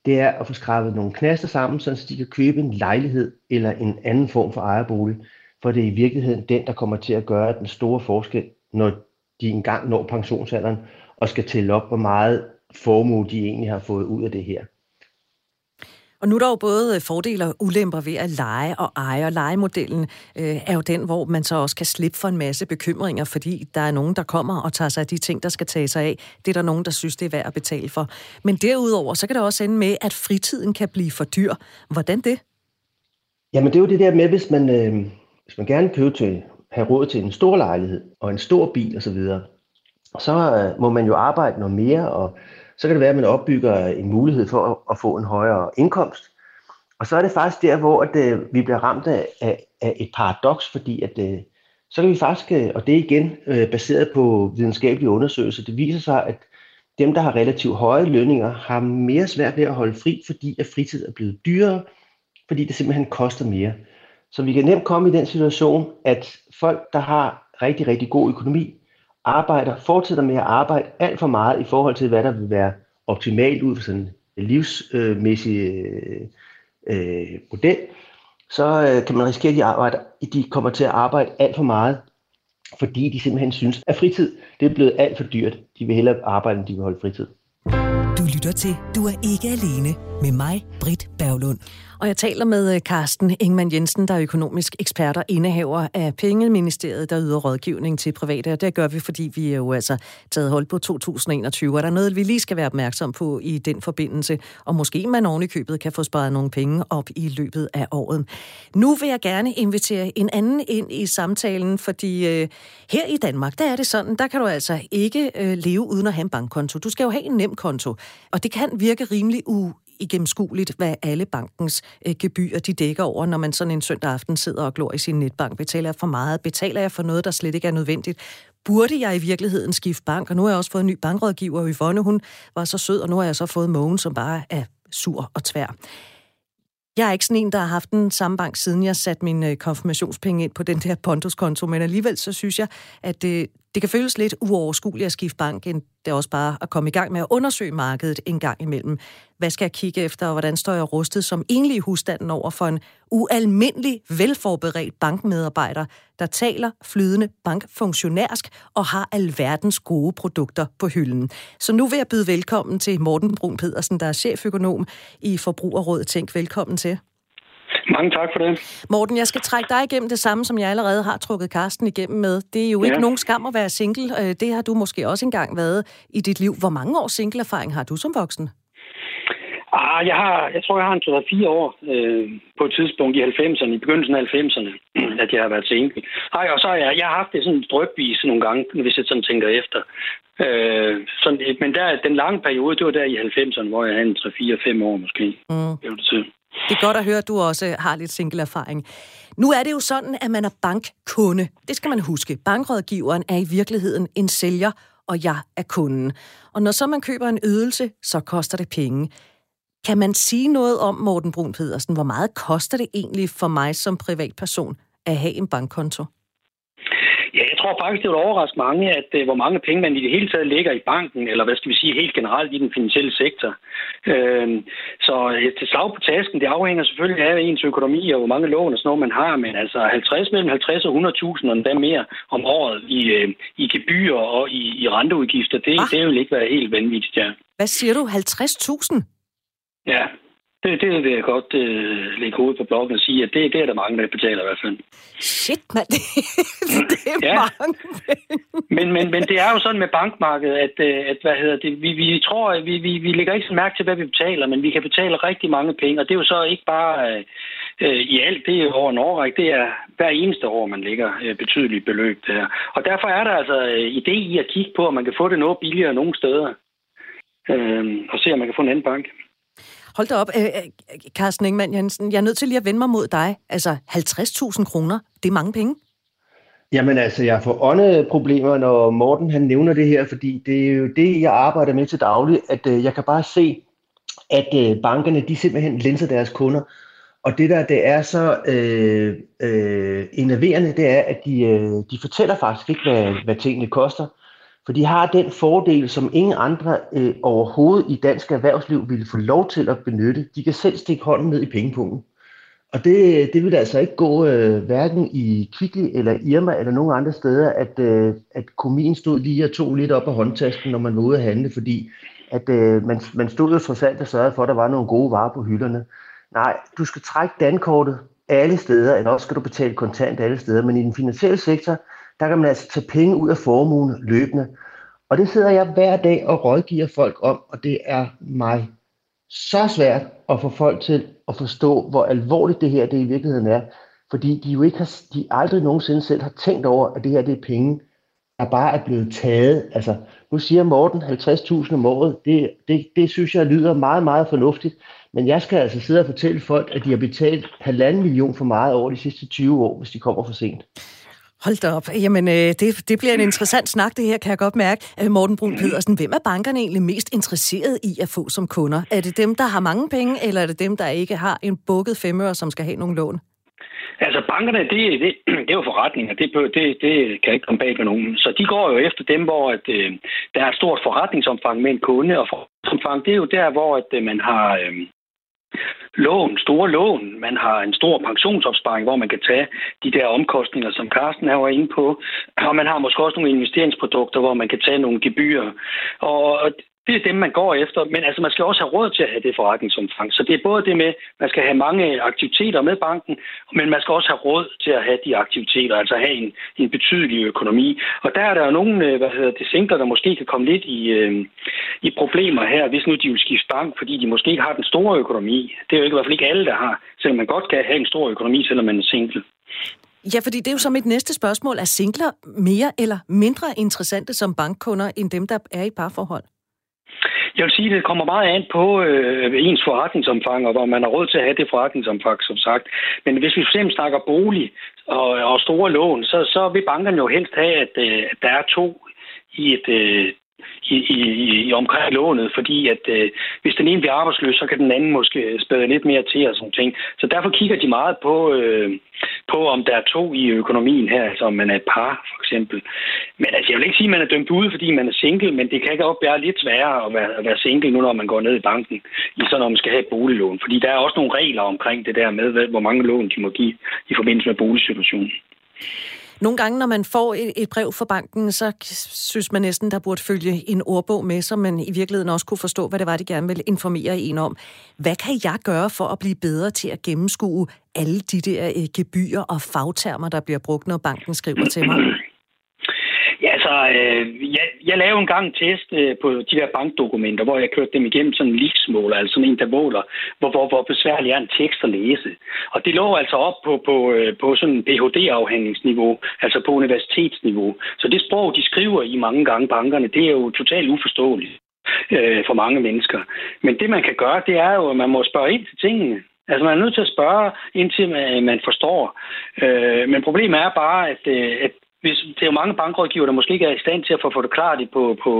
Speaker 3: det er at få skrabet nogle knaster sammen, så de kan købe en lejlighed eller en anden form for ejerbolig. For det er i virkeligheden den, der kommer til at gøre den store forskel, når de engang når pensionsalderen og skal tælle op, hvor meget formue de egentlig har fået ud af det her.
Speaker 2: Og nu er der jo både øh, fordele og ulemper ved at lege og eje, og legemodellen øh, er jo den, hvor man så også kan slippe for en masse bekymringer, fordi der er nogen, der kommer og tager sig af de ting, der skal tage sig af. Det er der nogen, der synes, det er værd at betale for. Men derudover, så kan det også ende med, at fritiden kan blive for dyr. Hvordan det?
Speaker 3: Jamen det er jo det der med, hvis man, øh, hvis man gerne køber til, have råd til en stor lejlighed og en stor bil osv., så, videre, så øh, må man jo arbejde noget mere, og så kan det være, at man opbygger en mulighed for at, få en højere indkomst. Og så er det faktisk der, hvor at, øh, vi bliver ramt af, af, af et paradoks, fordi at, øh, så kan vi faktisk, øh, og det er igen øh, baseret på videnskabelige undersøgelser, det viser sig, at dem, der har relativt høje lønninger, har mere svært ved at holde fri, fordi at fritid er blevet dyrere, fordi det simpelthen koster mere. Så vi kan nemt komme i den situation, at folk, der har rigtig, rigtig god økonomi, arbejder, fortsætter med at arbejde alt for meget i forhold til, hvad der vil være optimalt ud for sådan en livsmæssig øh, øh, model, så øh, kan man risikere, at de, arbejder, de kommer til at arbejde alt for meget, fordi de simpelthen synes, at fritid det er blevet alt for dyrt. De vil hellere arbejde, end de vil holde fritid.
Speaker 1: Du lytter til Du er ikke alene med mig, Britt Berglund.
Speaker 2: Og jeg taler med øh, Carsten Ingman Jensen, der er økonomisk ekspert og indehaver af Pengeministeriet, der yder rådgivning til private. Og det gør vi, fordi vi er jo altså taget hold på 2021. Og der er noget, vi lige skal være opmærksom på i den forbindelse. Og måske man oven i købet kan få sparet nogle penge op i løbet af året. Nu vil jeg gerne invitere en anden ind i samtalen, fordi øh, her i Danmark, der er det sådan, der kan du altså ikke øh, leve uden at have en bankkonto. Du skal jo have en nem konto. Og det kan virke rimelig u igennemskueligt, hvad alle bankens øh, gebyrer de dækker over, når man sådan en søndag aften sidder og glor i sin netbank. Betaler jeg for meget? Betaler jeg for noget, der slet ikke er nødvendigt? Burde jeg i virkeligheden skifte bank? Og nu har jeg også fået en ny bankrådgiver, Yvonne, hun var så sød, og nu har jeg så fået Mogen, som bare er sur og tvær. Jeg er ikke sådan en, der har haft den samme bank, siden jeg satte min øh, konfirmationspenge ind på den der Pontus-konto, men alligevel så synes jeg, at det, det kan føles lidt uoverskueligt at skifte bank, end det er også bare at komme i gang med at undersøge markedet en gang imellem. Hvad skal jeg kigge efter, og hvordan står jeg rustet som enlig i husstanden over for en ualmindelig velforberedt bankmedarbejder, der taler flydende bankfunktionærsk og har alverdens gode produkter på hylden. Så nu vil jeg byde velkommen til Morten Brun Pedersen, der er cheføkonom i Forbrugerrådet Tænk. Velkommen til.
Speaker 4: Mange tak for det.
Speaker 2: Morten, jeg skal trække dig igennem det samme, som jeg allerede har trukket Karsten igennem med. Det er jo ikke ja. nogen skam at være single. Øh, det har du måske også engang været i dit liv. Hvor mange års single-erfaring har du som voksen?
Speaker 4: Ah, jeg, har, jeg tror, jeg har en 3-4 år øh, på et tidspunkt i 90'erne, i begyndelsen af 90'erne, at jeg har været single. Ej, og så har jeg, jeg har haft det sådan drøbvis nogle gange, hvis jeg sådan tænker efter. Øh, sådan, men der, den lange periode, det var der i 90'erne, hvor jeg havde en 3-4-5 år måske. Mm. Det,
Speaker 2: det, det er godt at høre, at du også har lidt single-erfaring. Nu er det jo sådan, at man er bankkunde. Det skal man huske. Bankrådgiveren er i virkeligheden en sælger, og jeg er kunden. Og når så man køber en ydelse, så koster det penge. Kan man sige noget om, Morten Brun Pedersen, hvor meget koster det egentlig for mig som privatperson at have en bankkonto?
Speaker 4: Ja, jeg tror faktisk, det vil overraske mange, at uh, hvor mange penge man i det hele taget ligger i banken, eller hvad skal vi sige, helt generelt i den finansielle sektor. Uh, så uh, til slag på tasken, det afhænger selvfølgelig af ens økonomi og hvor mange lån og sådan noget, man har, men altså 50 mellem 50 og 100.000 og endda mere om året i, uh, i gebyrer og i, i renteudgifter, det, ah. det vil ikke være helt vanvittigt, ja.
Speaker 2: Hvad siger du? 50.000?
Speaker 4: Ja, det, det vil jeg godt øh, lægge hovedet på blokken og sige, at det, det er der mange, der betaler i hvert fald.
Speaker 2: Shit, mand. det er ja. mange
Speaker 4: men, men, men det er jo sådan med bankmarkedet, at, øh, at hvad hedder det, vi, vi tror, at vi, vi, vi lægger ikke så mærke til, hvad vi betaler, men vi kan betale rigtig mange penge, og det er jo så ikke bare øh, øh i alt, det er over en årrække, det er hver eneste år, man lægger øh, betydelige beløb der. Og derfor er der altså øh, idé i at kigge på, at man kan få det noget billigere nogle steder, øh, og se, om man kan få en anden bank.
Speaker 2: Hold da op, øh, øh Carsten Ingemann Jensen. Jeg er nødt til lige at vende mig mod dig. Altså 50.000 kroner, det er mange penge.
Speaker 3: Jamen altså, jeg får åndeproblemer, når Morten han nævner det her, fordi det er jo det, jeg arbejder med til daglig, at øh, jeg kan bare se, at øh, bankerne, de simpelthen linser deres kunder. Og det der, det er så øh, øh, enerverende, det er, at de, øh, de fortæller faktisk ikke, hvad, hvad tingene koster. For de har den fordel, som ingen andre øh, overhovedet i dansk erhvervsliv ville få lov til at benytte. De kan selv stikke hånden ned i pengepunkten. Og det, det vil altså ikke gå øh, hverken i Kvickly eller Irma eller nogen andre steder, at, øh, at komien stod lige og tog lidt op af håndtasken, når man var ude at handle, fordi at øh, man, man stod jo trods alt og sørgede for, at der var nogle gode varer på hylderne. Nej, du skal trække dankortet alle steder, eller også skal du betale kontant alle steder, men i den finansielle sektor, der kan man altså tage penge ud af formuen løbende. Og det sidder jeg hver dag og rådgiver folk om, og det er mig så svært at få folk til at forstå, hvor alvorligt det her det i virkeligheden er. Fordi de jo ikke har, de aldrig nogensinde selv har tænkt over, at det her det er penge, der bare er blevet taget. Altså, nu siger Morten 50.000 om året. Det, det, det synes jeg lyder meget, meget fornuftigt. Men jeg skal altså sidde og fortælle folk, at de har betalt halvanden million for meget over de sidste 20 år, hvis de kommer for sent.
Speaker 2: Hold da op. Jamen, øh, det, det bliver en interessant snak, det her, kan jeg godt mærke. Øh, Morten Brun Pedersen, hvem er bankerne egentlig mest interesseret i at få som kunder? Er det dem, der har mange penge, eller er det dem, der ikke har en bukket femøre, som skal have nogle lån?
Speaker 4: Altså bankerne, det, det, det er jo forretninger. Det, det, det kan ikke komme bag på nogen. Så de går jo efter dem, hvor at, øh, der er et stort forretningsomfang med en kunde. Og forretningsomfang, det er jo der, hvor at, øh, man har... Øh, lån, store lån. Man har en stor pensionsopsparing, hvor man kan tage de der omkostninger, som Carsten er inde på. Og man har måske også nogle investeringsprodukter, hvor man kan tage nogle gebyrer. Og det er dem, man går efter. Men altså, man skal også have råd til at have det forretningsomfang. Så det er både det med, at man skal have mange aktiviteter med banken, men man skal også have råd til at have de aktiviteter, altså have en, en betydelig økonomi. Og der er der jo nogle, øh, hvad hedder det, singler, der måske kan komme lidt i, øh, i problemer her, hvis nu de vil skifte bank, fordi de måske ikke har den store økonomi. Det er jo ikke, i hvert fald ikke alle, der har, selvom man godt kan have en stor økonomi, selvom man er single.
Speaker 2: Ja, fordi det er jo som mit næste spørgsmål. Er singler mere eller mindre interessante som bankkunder end dem, der er i parforhold?
Speaker 4: Jeg vil sige, at det kommer meget an på øh, ens forretningsomfang, og hvor man har råd til at have det forretningsomfang, som sagt. Men hvis vi fx snakker bolig og, og store lån, så, så vil bankerne jo helst have, at, øh, at der er to i et, øh, i, i, i omkring lånet, fordi at øh, hvis den ene bliver arbejdsløs, så kan den anden måske spæde lidt mere til og sådan ting. Så derfor kigger de meget på, øh, på om der er to i økonomien her, altså om man er et par for eksempel. Men altså, jeg vil ikke sige, at man er dømt ude, fordi man er single, men det kan godt være lidt sværere at være, at være single nu, når man går ned i banken, i sådan, når man skal have et boliglån. Fordi der er også nogle regler omkring det der med, hvor mange lån de må give i forbindelse med boligsituationen.
Speaker 2: Nogle gange, når man får et, et brev fra banken, så synes man næsten, der burde følge en ordbog med, så man i virkeligheden også kunne forstå, hvad det var, de gerne ville informere en om. Hvad kan jeg gøre for at blive bedre til at gennemskue alle de der øh, gebyrer og fagtermer, der bliver brugt, når banken skriver til mig?
Speaker 4: Altså, øh, jeg, jeg lavede en gang en test øh, på de der bankdokumenter, hvor jeg kørte dem igennem sådan en ligsmåler, altså sådan en, der måler, hvor, hvor, hvor besværlig er en tekst at læse. Og det lå altså op på, på, øh, på sådan en Ph.D.-afhandlingsniveau, altså på universitetsniveau. Så det sprog, de skriver i mange gange bankerne, det er jo totalt uforståeligt øh, for mange mennesker. Men det, man kan gøre, det er jo, at man må spørge ind til tingene. Altså, man er nødt til at spørge, indtil man forstår. Øh, men problemet er bare, at, øh, at hvis, det er jo mange bankrådgiver, der måske ikke er i stand til at få, forklaret det klart på, på,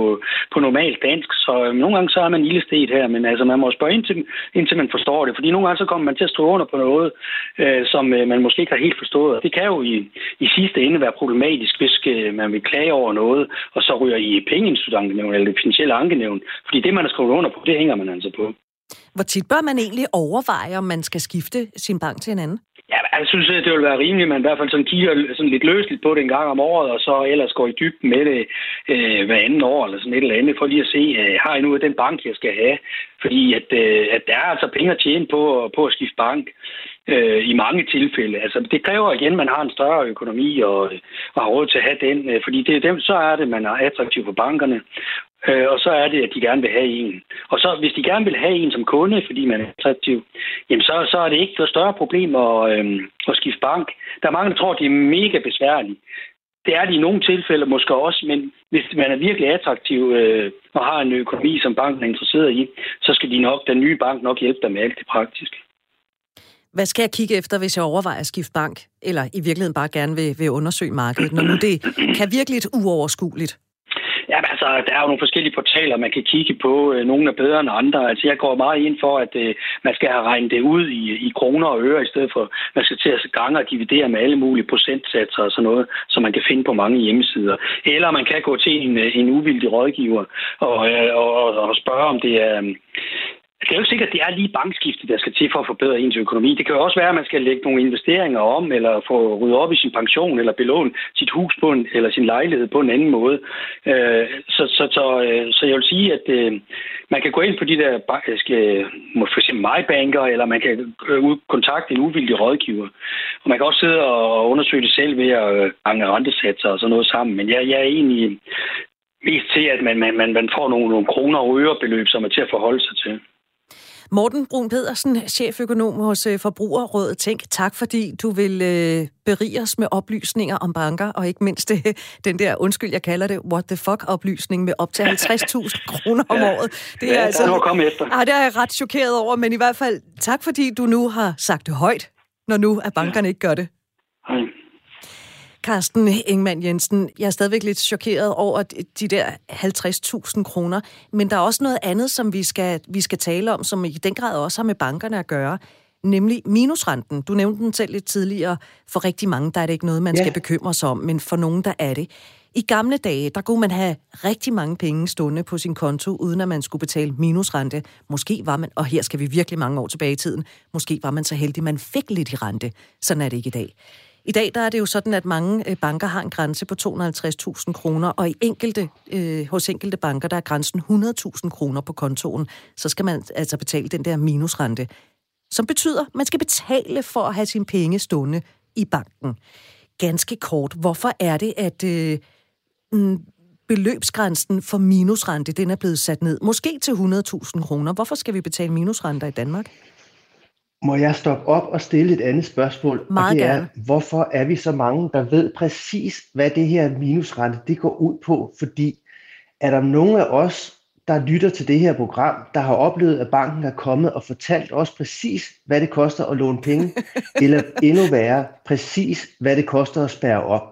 Speaker 4: på normalt dansk, så øh, nogle gange så er man ildestet her, men altså man må spørge indtil, indtil man forstår det, fordi nogle gange så kommer man til at stå under på noget, øh, som øh, man måske ikke har helt forstået. Det kan jo i, i sidste ende være problematisk, hvis øh, man vil klage over noget, og så ryger i pengeinstitutankenævn eller det finansielle ankenævn, fordi det, man har skrevet under på, det hænger man altså på.
Speaker 2: Hvor tit bør man egentlig overveje, om man skal skifte sin bank til en anden?
Speaker 4: Ja, jeg synes, det vil være rimeligt, at man i hvert fald sådan kigger sådan lidt løsligt på det en gang om året, og så ellers går i dybden med det øh, hver anden år, eller sådan et eller andet, for lige at se, øh, har jeg nu den bank, jeg skal have? Fordi at, øh, at der er altså penge at tjene på, på at skifte bank øh, i mange tilfælde. Altså, det kræver igen, at man har en større økonomi og, og har råd til at have den, øh, fordi det er dem, så er det, man er attraktiv for bankerne. Øh, og så er det, at de gerne vil have en. Og så hvis de gerne vil have en som kunde, fordi man er attraktiv, jamen så, så er det ikke noget større problem at, øh, at skifte bank. Der er mange, der tror, at det er mega besværligt. Det er det i nogle tilfælde måske også, men hvis man er virkelig attraktiv øh, og har en økonomi, som banken er interesseret i, så skal de nok, den nye bank nok hjælpe dig med alt det praktiske.
Speaker 2: Hvad skal jeg kigge efter, hvis jeg overvejer at skifte bank? Eller i virkeligheden bare gerne vil, vil undersøge markedet, når nu det kan virkelig et uoverskueligt?
Speaker 4: Ja, altså, der er jo nogle forskellige portaler, man kan kigge på. Øh, nogle er bedre end andre. Altså, jeg går meget ind for, at øh, man skal have regnet det ud i, i kroner og øre, i stedet for, at man skal til at gange og dividere med alle mulige procentsatser og sådan noget, som man kan finde på mange hjemmesider. Eller man kan gå til en, øh, en uvildig rådgiver og, øh, og, og, og spørge, om det er, Altså, det er jo sikkert, at det er lige bankskiftet, der skal til for at forbedre ens økonomi. Det kan jo også være, at man skal lægge nogle investeringer om, eller få ryddet op i sin pension, eller belåne sit hus på en, eller sin lejlighed på en anden måde. Øh, så, så, så, øh, så jeg vil sige, at øh, man kan gå ind på de der, for eksempel MyBanker, eller man kan øh, kontakte en uvildig rådgiver. Og man kan også sidde og undersøge det selv ved at øh, gange rentesatser og sådan noget sammen. Men jeg, jeg er egentlig mest til, at man, man, man får nogle, nogle kroner og ørebeløb, som er til at forholde sig til.
Speaker 2: Morten Brun Pedersen, cheføkonom hos øh, Forbrugerrådet Tænk. Tak fordi du vil øh, berige os med oplysninger om banker, og ikke mindst det, den der, undskyld, jeg kalder det, what the fuck-oplysning med op til 50.000 kroner om året.
Speaker 4: Det er ja, altså, komme efter.
Speaker 2: Ah, det er jeg ret chokeret over, men i hvert fald tak fordi du nu har sagt det højt, når nu at bankerne ja. ikke gør det. Carsten Ingman Jensen, jeg er stadigvæk lidt chokeret over de der 50.000 kroner, men der er også noget andet, som vi skal, vi skal tale om, som i den grad også har med bankerne at gøre. nemlig minusrenten. Du nævnte den selv lidt tidligere. For rigtig mange, der er det ikke noget, man ja. skal bekymre sig om, men for nogen, der er det. I gamle dage, der kunne man have rigtig mange penge stående på sin konto, uden at man skulle betale minusrente. Måske var man, og her skal vi virkelig mange år tilbage i tiden, måske var man så heldig, man fik lidt i rente. Sådan er det ikke i dag. I dag der er det jo sådan, at mange øh, banker har en grænse på 250.000 kroner, og i enkelte, øh, hos enkelte banker, der er grænsen 100.000 kroner på kontoen. Så skal man altså betale den der minusrente, som betyder, at man skal betale for at have sine penge stående i banken. Ganske kort, hvorfor er det, at øh, mm, beløbsgrænsen for minusrente, den er blevet sat ned, måske til 100.000 kroner. Hvorfor skal vi betale minusrenter i Danmark?
Speaker 3: Må jeg stoppe op og stille et andet spørgsmål?
Speaker 2: Meget
Speaker 3: og det
Speaker 2: gerne.
Speaker 3: er, hvorfor er vi så mange, der ved præcis, hvad det her minusrente det går ud på? Fordi er der nogen af os, der lytter til det her program, der har oplevet, at banken er kommet og fortalt os præcis, hvad det koster at låne penge, eller endnu værre, præcis, hvad det koster at spærre op?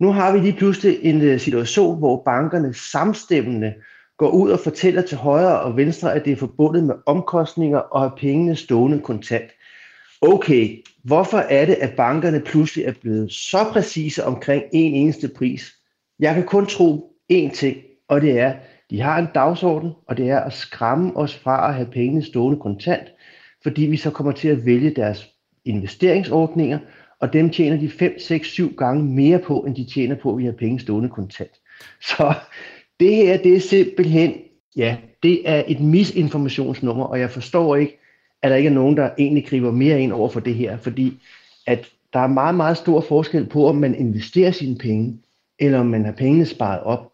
Speaker 3: Nu har vi lige pludselig en øh, situation, hvor bankerne samstemmende går ud og fortæller til højre og venstre, at det er forbundet med omkostninger og har pengene stående kontant. Okay, hvorfor er det, at bankerne pludselig er blevet så præcise omkring en eneste pris? Jeg kan kun tro én ting, og det er, de har en dagsorden, og det er at skræmme os fra at have pengene stående kontant, fordi vi så kommer til at vælge deres investeringsordninger, og dem tjener de 5, 6, 7 gange mere på, end de tjener på, at vi har penge stående kontant. Så det her, det er simpelthen, ja, det er et misinformationsnummer, og jeg forstår ikke, at der ikke er nogen, der egentlig griber mere ind over for det her, fordi at der er meget, meget stor forskel på, om man investerer sine penge, eller om man har pengene sparet op.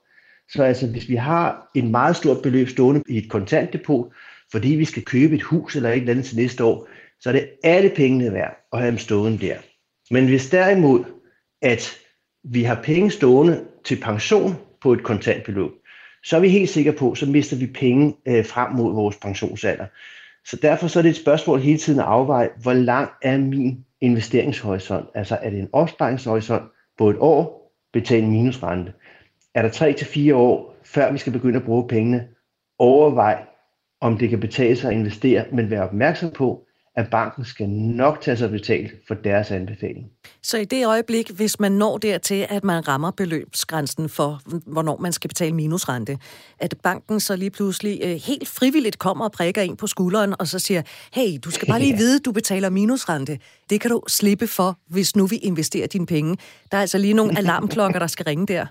Speaker 3: Så altså, hvis vi har et meget stort beløb stående i et kontantdepot, fordi vi skal købe et hus eller et eller andet til næste år, så er det alle pengene værd at have dem stående der. Men hvis derimod, at vi har penge stående til pension på et kontantbeløb, så er vi helt sikre på, så mister vi penge øh, frem mod vores pensionsalder. Så derfor så er det et spørgsmål hele tiden at afveje, hvor lang er min investeringshorisont? Altså er det en opsparingshorisont på et år, betale minusrente? Er der 3 til fire år, før vi skal begynde at bruge pengene? Overvej, om det kan betale sig at investere, men vær opmærksom på, at banken skal nok tage sig betalt for deres anbefaling.
Speaker 2: Så i det øjeblik, hvis man når dertil, at man rammer beløbsgrænsen for, hvornår man skal betale minusrente, at banken så lige pludselig øh, helt frivilligt kommer og prikker ind på skulderen, og så siger, hey, du skal bare lige vide, du betaler minusrente. Det kan du slippe for, hvis nu vi investerer dine penge. Der er altså lige nogle alarmklokker, der skal ringe der.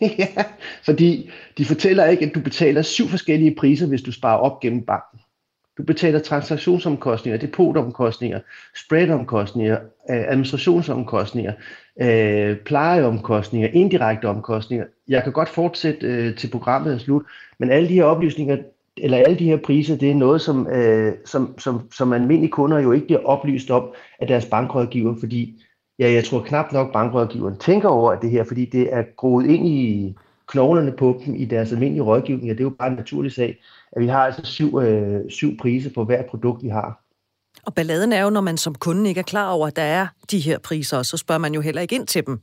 Speaker 3: ja, fordi de fortæller ikke, at du betaler syv forskellige priser, hvis du sparer op gennem banken. Du betaler transaktionsomkostninger, depotomkostninger, spreadomkostninger, øh, administrationsomkostninger, øh, plejeomkostninger, indirekte omkostninger. Jeg kan godt fortsætte øh, til programmet er slut, men alle de her oplysninger, eller alle de her priser, det er noget, som, øh, som, som, som almindelige kunder jo ikke bliver oplyst om af deres bankrådgiver, fordi ja, jeg tror knap nok bankrådgiveren tænker over det her, fordi det er groet ind i knoglerne på dem i deres almindelige rådgivning, og det er jo bare en naturlig sag at vi har altså syv, øh, syv priser på hvert produkt, vi har.
Speaker 2: Og balladen er jo, når man som kunde ikke er klar over, at der er de her priser, og så spørger man jo heller ikke ind til dem.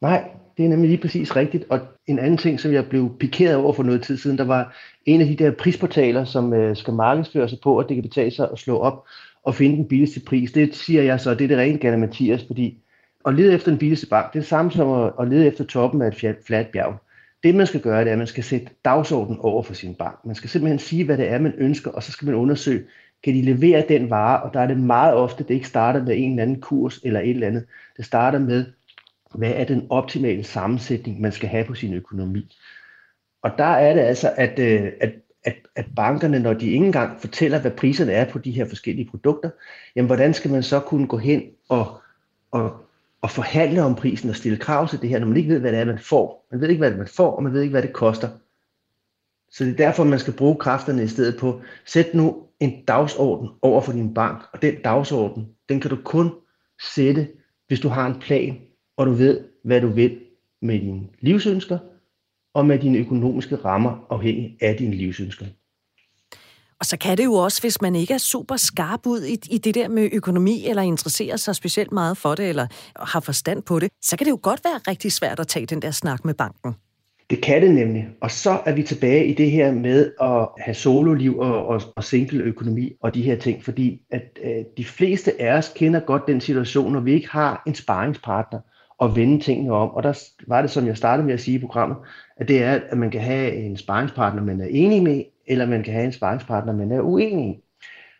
Speaker 3: Nej, det er nemlig lige præcis rigtigt. Og en anden ting, som jeg blev pikeret over for noget tid siden, der var en af de der prisportaler, som øh, skal markedsføre sig på, at det kan betale sig at slå op og finde den billigste pris. Det siger jeg så, det er det rent gerne Mathias, fordi at lede efter den billigste bank, det er det samme som at, at lede efter toppen af et fladt bjerg. Det man skal gøre, det er, at man skal sætte dagsordenen over for sin bank. Man skal simpelthen sige, hvad det er, man ønsker, og så skal man undersøge, kan de levere den vare, og der er det meget ofte, det ikke starter med en eller anden kurs eller et eller andet. Det starter med, hvad er den optimale sammensætning, man skal have på sin økonomi. Og der er det altså, at, øh, at, at, at bankerne, når de ikke engang fortæller, hvad priserne er på de her forskellige produkter, jamen hvordan skal man så kunne gå hen og, og at forhandle om prisen og stille krav til det her, når man ikke ved, hvad det er, man får. Man ved ikke, hvad man får, og man ved ikke, hvad det koster. Så det er derfor, man skal bruge kræfterne i stedet på, sæt nu en dagsorden over for din bank, og den dagsorden, den kan du kun sætte, hvis du har en plan, og du ved, hvad du vil med dine livsønsker, og med dine økonomiske rammer afhængig af dine livsønsker.
Speaker 2: Og så kan det jo også, hvis man ikke er super skarp ud i, i det der med økonomi, eller interesserer sig specielt meget for det, eller har forstand på det, så kan det jo godt være rigtig svært at tage den der snak med banken.
Speaker 3: Det kan det nemlig. Og så er vi tilbage i det her med at have sololiv og, og, og single-økonomi og de her ting, fordi at øh, de fleste af os kender godt den situation, når vi ikke har en sparringspartner at vende tingene om. Og der var det, som jeg startede med at sige i programmet, at det er, at man kan have en sparringspartner, man er enig med, eller man kan have en sparringspartner, man er uenig i.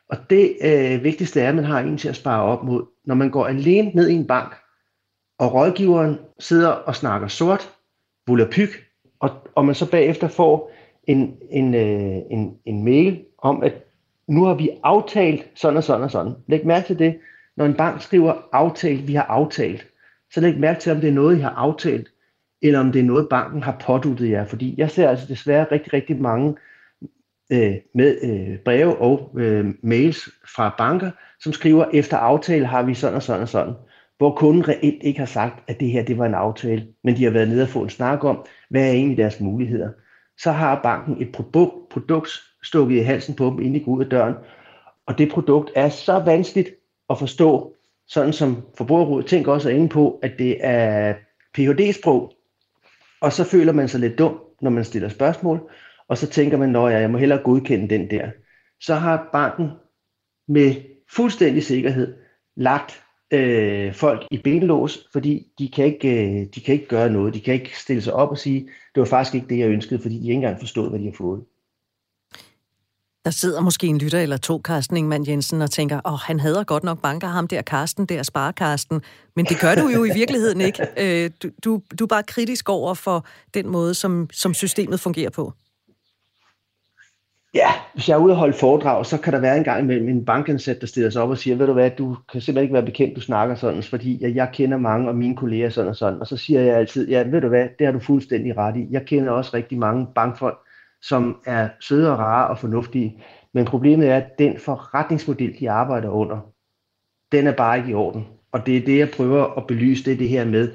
Speaker 3: Og det øh, vigtigste er, at man har en til at spare op mod. Når man går alene ned i en bank, og rådgiveren sidder og snakker sort, volapyk, og, og man så bagefter får en, en, øh, en, en mail om, at nu har vi aftalt sådan og sådan og sådan. Læg mærke til det. Når en bank skriver aftalt, vi har aftalt, så læg mærke til, om det er noget, I har aftalt, eller om det er noget, banken har påduttet jer. Fordi jeg ser altså desværre rigtig, rigtig mange øh, med øh, breve og øh, mails fra banker, som skriver, efter aftale har vi sådan og sådan og sådan hvor kunden reelt ikke har sagt, at det her det var en aftale, men de har været nede og få en snak om, hvad er egentlig deres muligheder. Så har banken et produkt, produkt stukket i halsen på dem, inden de går ud af døren, og det produkt er så vanskeligt at forstå, sådan som forbrugerrådet tænker også er inde på, at det er Ph.D.-sprog, og så føler man sig lidt dum, når man stiller spørgsmål, og så tænker man, at jeg må hellere godkende den der. Så har banken med fuldstændig sikkerhed lagt øh, folk i benlås, fordi de kan, ikke, øh, de kan ikke gøre noget. De kan ikke stille sig op og sige, det var faktisk ikke det, jeg ønskede, fordi de ikke engang forstod, hvad de har fået.
Speaker 2: Der sidder måske en lytter eller to, Carsten Ingemann Jensen, og tænker, åh, oh, han hader godt nok banker, ham der Carsten, der sparer Carsten. Men det gør du jo i virkeligheden ikke. Øh, du, du, du er bare kritisk over for den måde, som, som systemet fungerer på.
Speaker 3: Ja, hvis jeg er ude og holde foredrag, så kan der være en gang imellem en bankansat, der stiller sig op og siger, ved du hvad, du kan simpelthen ikke være bekendt, du snakker sådan, altså, fordi jeg, jeg kender mange og mine kolleger sådan og sådan. Og så siger jeg altid, ja, ved du hvad, det har du fuldstændig ret i. Jeg kender også rigtig mange bankfolk, som er søde og rare og fornuftige. Men problemet er, at den forretningsmodel, de arbejder under, den er bare ikke i orden. Og det er det, jeg prøver at belyse, det er det her med,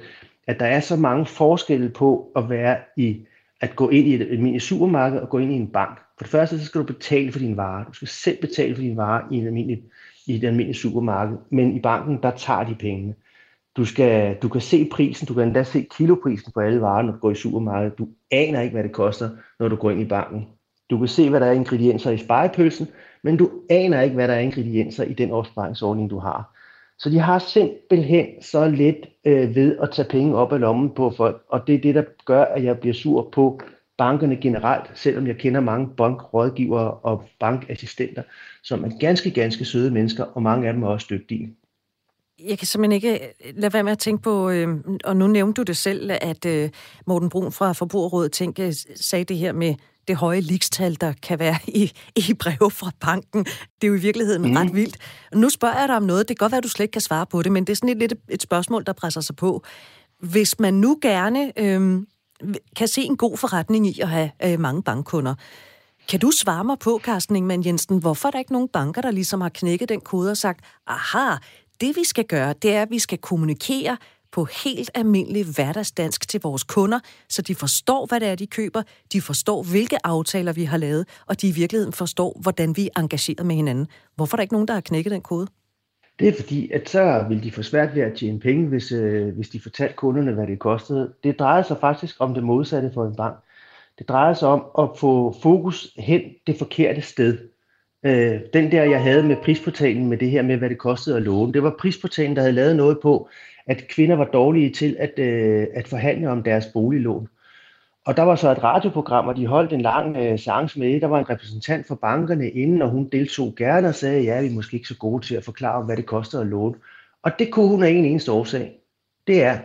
Speaker 3: at der er så mange forskelle på at være i, at gå ind i et almindeligt supermarked og gå ind i en bank. For det første, så skal du betale for din vare. Du skal selv betale for din vare i, en almindelig, i et almindeligt supermarked. Men i banken, der tager de pengene. Du, skal, du kan se prisen, du kan endda se kiloprisen på alle varer, når du går i supermarkedet. Du aner ikke, hvad det koster, når du går ind i banken. Du kan se, hvad der er ingredienser i spejepølsen, men du aner ikke, hvad der er ingredienser i den opsparingsordning, du har. Så de har simpelthen så let øh, ved at tage penge op af lommen på folk, og det er det, der gør, at jeg bliver sur på bankerne generelt, selvom jeg kender mange bankrådgivere og bankassistenter, som er ganske, ganske søde mennesker, og mange af dem er også dygtige.
Speaker 2: Jeg kan simpelthen ikke øh, lade være med at tænke på, øh, og nu nævnte du det selv, at øh, Morten Brun fra Forbrugerrådet tænke, sagde det her med det høje likstal, der kan være i, i breve fra banken. Det er jo i virkeligheden mm. ret vildt. Nu spørger jeg dig om noget, det kan godt være, at du slet ikke kan svare på det, men det er sådan et, lidt et spørgsmål, der presser sig på. Hvis man nu gerne øh, kan se en god forretning i at have øh, mange bankkunder. Kan du svare mig på, Carsten Ingemann Jensen, hvorfor er der ikke nogen banker, der ligesom har knækket den kode og sagt, aha, det vi skal gøre, det er, at vi skal kommunikere på helt almindelig hverdagsdansk til vores kunder, så de forstår, hvad det er, de køber, de forstår, hvilke aftaler vi har lavet, og de i virkeligheden forstår, hvordan vi er engageret med hinanden. Hvorfor er der ikke nogen, der har knækket den kode?
Speaker 3: Det er fordi, at så vil de få svært ved at tjene penge, hvis, øh, hvis de fortalte kunderne, hvad det kostede. Det drejer sig faktisk om det modsatte for en bank. Det drejer sig om at få fokus hen det forkerte sted. Øh, den der, jeg havde med prisportalen, med det her med, hvad det kostede at låne, det var prisportalen, der havde lavet noget på, at kvinder var dårlige til at, øh, at forhandle om deres boliglån. Og der var så et radioprogram, og de holdt en lang øh, seance med. Der var en repræsentant for bankerne inden, og hun deltog gerne og sagde, ja, vi er måske ikke så gode til at forklare, hvad det koster at låne. Og det kunne hun af en eneste årsag. Det er,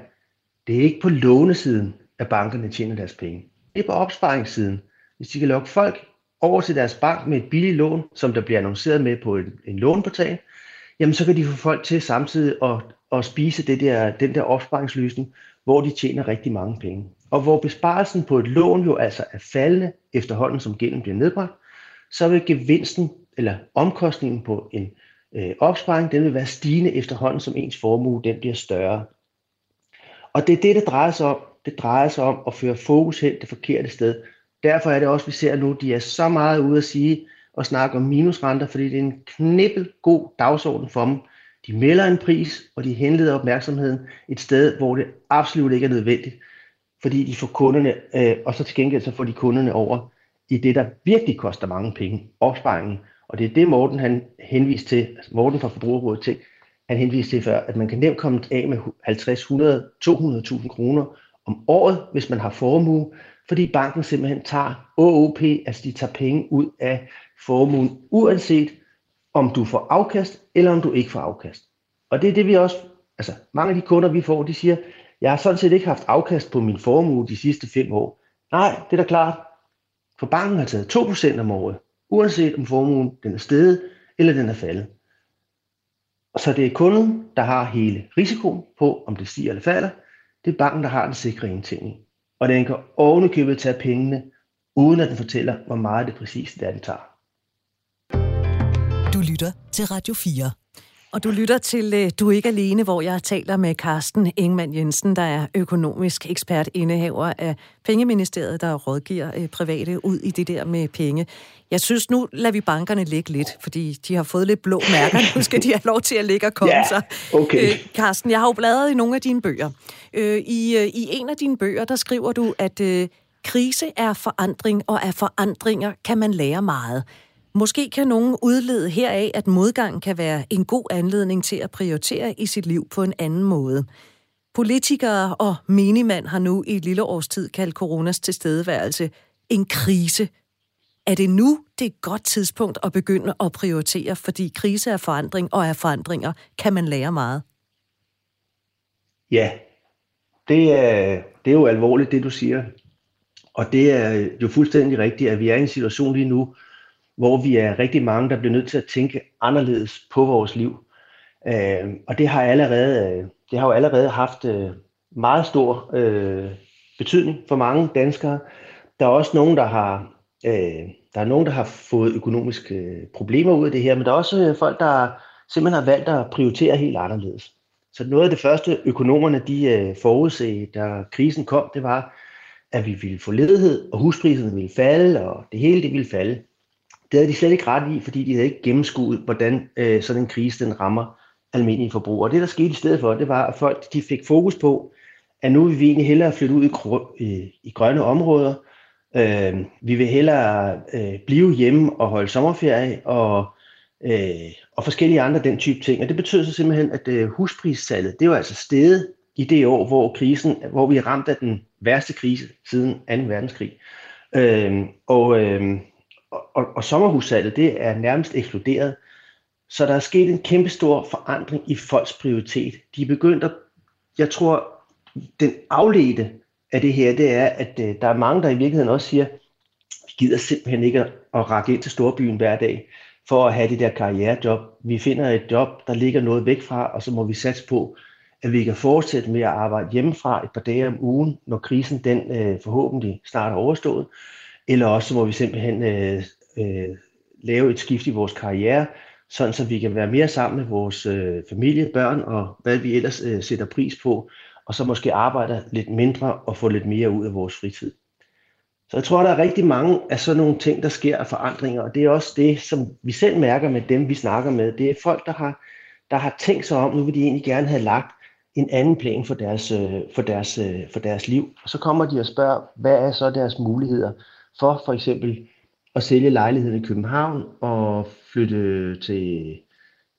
Speaker 3: det er ikke på lånesiden, at bankerne tjener deres penge. Det er på opsparingssiden. Hvis de kan lokke folk over til deres bank med et billigt lån, som der bliver annonceret med på en, en lånportal, jamen så kan de få folk til samtidig at, at spise det der, den der opsparingsløsning, hvor de tjener rigtig mange penge og hvor besparelsen på et lån jo altså er faldende efterhånden, som gælden bliver nedbragt, så vil gevinsten eller omkostningen på en øh, opsparing, den vil være stigende efterhånden, som ens formue den bliver større. Og det er det, det drejer sig om. Det drejer sig om at føre fokus hen det forkerte sted. Derfor er det også, vi ser nu, de er så meget ude at sige og snakke om minusrenter, fordi det er en knippel god dagsorden for dem. De melder en pris, og de henleder opmærksomheden et sted, hvor det absolut ikke er nødvendigt fordi de får kunderne, øh, og så til gengæld så får de kunderne over i det, der virkelig koster mange penge, opsparingen. Og det er det, Morten han henviste til, altså Morten fra Forbrugerrådet til, han henviste til før, at man kan nemt komme af med 50, 100, 200.000 kroner om året, hvis man har formue, fordi banken simpelthen tager OOP, altså de tager penge ud af formuen, uanset om du får afkast, eller om du ikke får afkast. Og det er det, vi også, altså mange af de kunder, vi får, de siger, jeg har sådan set ikke haft afkast på min formue de sidste fem år. Nej, det er da klart, for banken har taget 2% om året, uanset om formuen den er steget eller den er faldet. Og så det er kunden, der har hele risikoen på, om det stiger eller falder. Det er banken, der har den sikre indtjening. Og den kan ovenikøbet tage pengene, uden at den fortæller, hvor meget det præcis er, den tager.
Speaker 1: Du lytter til Radio 4.
Speaker 2: Og du lytter til øh, Du er ikke alene, hvor jeg taler med Carsten Ingman Jensen, der er økonomisk ekspert, indehaver af Pengeministeriet, der rådgiver øh, private ud i det der med penge. Jeg synes nu, lader vi bankerne ligge lidt, fordi de har fået lidt blå mærker. Nu skal de have lov til at ligge og komme
Speaker 3: ja,
Speaker 2: sig.
Speaker 3: okay.
Speaker 2: Øh, Carsten, jeg har jo bladret i nogle af dine bøger. Øh, i, I en af dine bøger, der skriver du, at øh, krise er forandring, og af forandringer kan man lære meget. Måske kan nogen udlede heraf, at modgang kan være en god anledning til at prioritere i sit liv på en anden måde. Politikere og minimand har nu i et lille års tid kaldt coronas tilstedeværelse en krise. Er det nu det er et godt tidspunkt at begynde at prioritere, fordi krise er forandring, og af forandringer kan man lære meget?
Speaker 3: Ja, det er, det er jo alvorligt, det du siger. Og det er jo fuldstændig rigtigt, at vi er i en situation lige nu, hvor vi er rigtig mange, der bliver nødt til at tænke anderledes på vores liv. Øh, og det har, allerede, det har jo allerede haft øh, meget stor øh, betydning for mange danskere. Der er også nogen, der har, øh, der er nogen, der har fået økonomiske øh, problemer ud af det her, men der er også øh, folk, der simpelthen har valgt at prioritere helt anderledes. Så noget af det første, økonomerne de øh, forudsagde, da krisen kom, det var, at vi ville få ledighed, og huspriserne ville falde, og det hele det ville falde. Det havde de slet ikke ret i, fordi de havde ikke gennemskuet, hvordan øh, sådan en krise den rammer almindelige forbrugere. Det, der skete i stedet for, det var, at folk de fik fokus på, at nu vil vi egentlig hellere flytte ud i, i, øh, i grønne områder. Øh, vi vil hellere øh, blive hjemme og holde sommerferie og, øh, og forskellige andre den type ting. Og det betød så simpelthen, at øh, husprissalget, det var altså steget i det år, hvor krisen, hvor vi er ramt af den værste krise siden 2. verdenskrig. Øh, og, øh, og, og sommerhussalget, det er nærmest eksploderet. Så der er sket en kæmpe stor forandring i folks prioritet. De er begyndt at, jeg tror, den afledte af det her, det er, at øh, der er mange, der i virkeligheden også siger, vi gider simpelthen ikke at, at række ind til storbyen hver dag for at have det der karrierejob. Vi finder et job, der ligger noget væk fra, og så må vi satse på, at vi kan fortsætte med at arbejde hjemmefra et par dage om ugen, når krisen den øh, forhåbentlig snart er overstået. Eller også må vi simpelthen øh, øh, lave et skift i vores karriere, sådan så vi kan være mere sammen med vores øh, familie, børn og hvad vi ellers øh, sætter pris på, og så måske arbejde lidt mindre og få lidt mere ud af vores fritid. Så jeg tror, der er rigtig mange af sådan nogle ting, der sker af forandringer, og det er også det, som vi selv mærker med dem, vi snakker med. Det er folk, der har, der har tænkt sig om, nu vil de egentlig gerne have lagt en anden plan for deres, øh, for deres, øh, for deres liv. Og så kommer de og spørger, hvad er så deres muligheder for for eksempel at sælge lejligheden i København og flytte til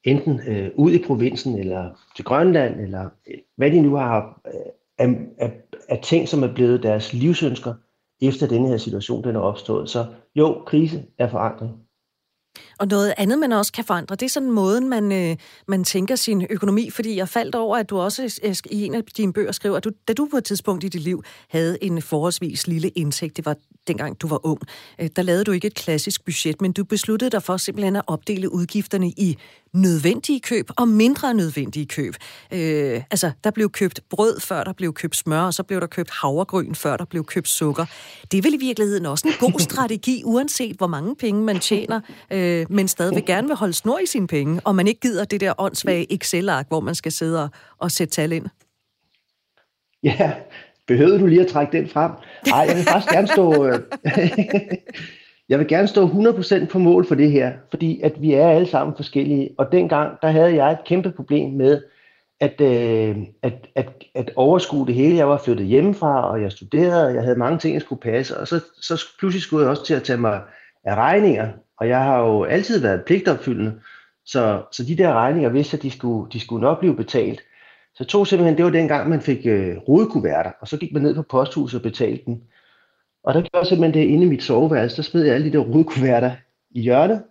Speaker 3: enten øh, ud i provinsen eller til Grønland, eller øh, hvad de nu har øh, af, af, af ting, som er blevet deres livsønsker, efter denne her situation den er opstået. Så jo, krise er forandring.
Speaker 2: Og noget andet, man også kan forandre, det er sådan måden, man, øh, man tænker sin økonomi. Fordi jeg faldt over, at du også øh, i en af dine bøger skriver, at du, da du på et tidspunkt i dit liv havde en forholdsvis lille indtægt, det var dengang du var ung, øh, der lavede du ikke et klassisk budget, men du besluttede dig for simpelthen at opdele udgifterne i nødvendige køb og mindre nødvendige køb. Øh, altså, der blev købt brød, før der blev købt smør, og så blev der købt havregryn, før der blev købt sukker. Det er vel i virkeligheden også en god strategi, uanset hvor mange penge man tjener, øh, men stadigvæk gerne vil holde snor i sine penge, og man ikke gider det der åndssvage Excel-ark, hvor man skal sidde og, og sætte tal ind.
Speaker 3: Ja, behøvede du lige at trække den frem? Nej, jeg vil faktisk gerne stå... Øh, jeg vil gerne stå 100% på mål for det her, fordi at vi er alle sammen forskellige. Og dengang, der havde jeg et kæmpe problem med, at, øh, at, at, at overskue det hele. Jeg var flyttet hjemmefra, og jeg studerede, og jeg havde mange ting, jeg skulle passe, og så, så pludselig skulle jeg også til at tage mig af regninger, og jeg har jo altid været pligtopfyldende, så, så de der regninger vidste at de skulle, de skulle nok blive betalt. Så tog simpelthen, det var dengang, man fik øh, rodekuverter, og så gik man ned på posthuset og betalte den. Og der gjorde jeg simpelthen det inde i mit soveværelse, der smed jeg alle de der rodekuverter i hjørnet,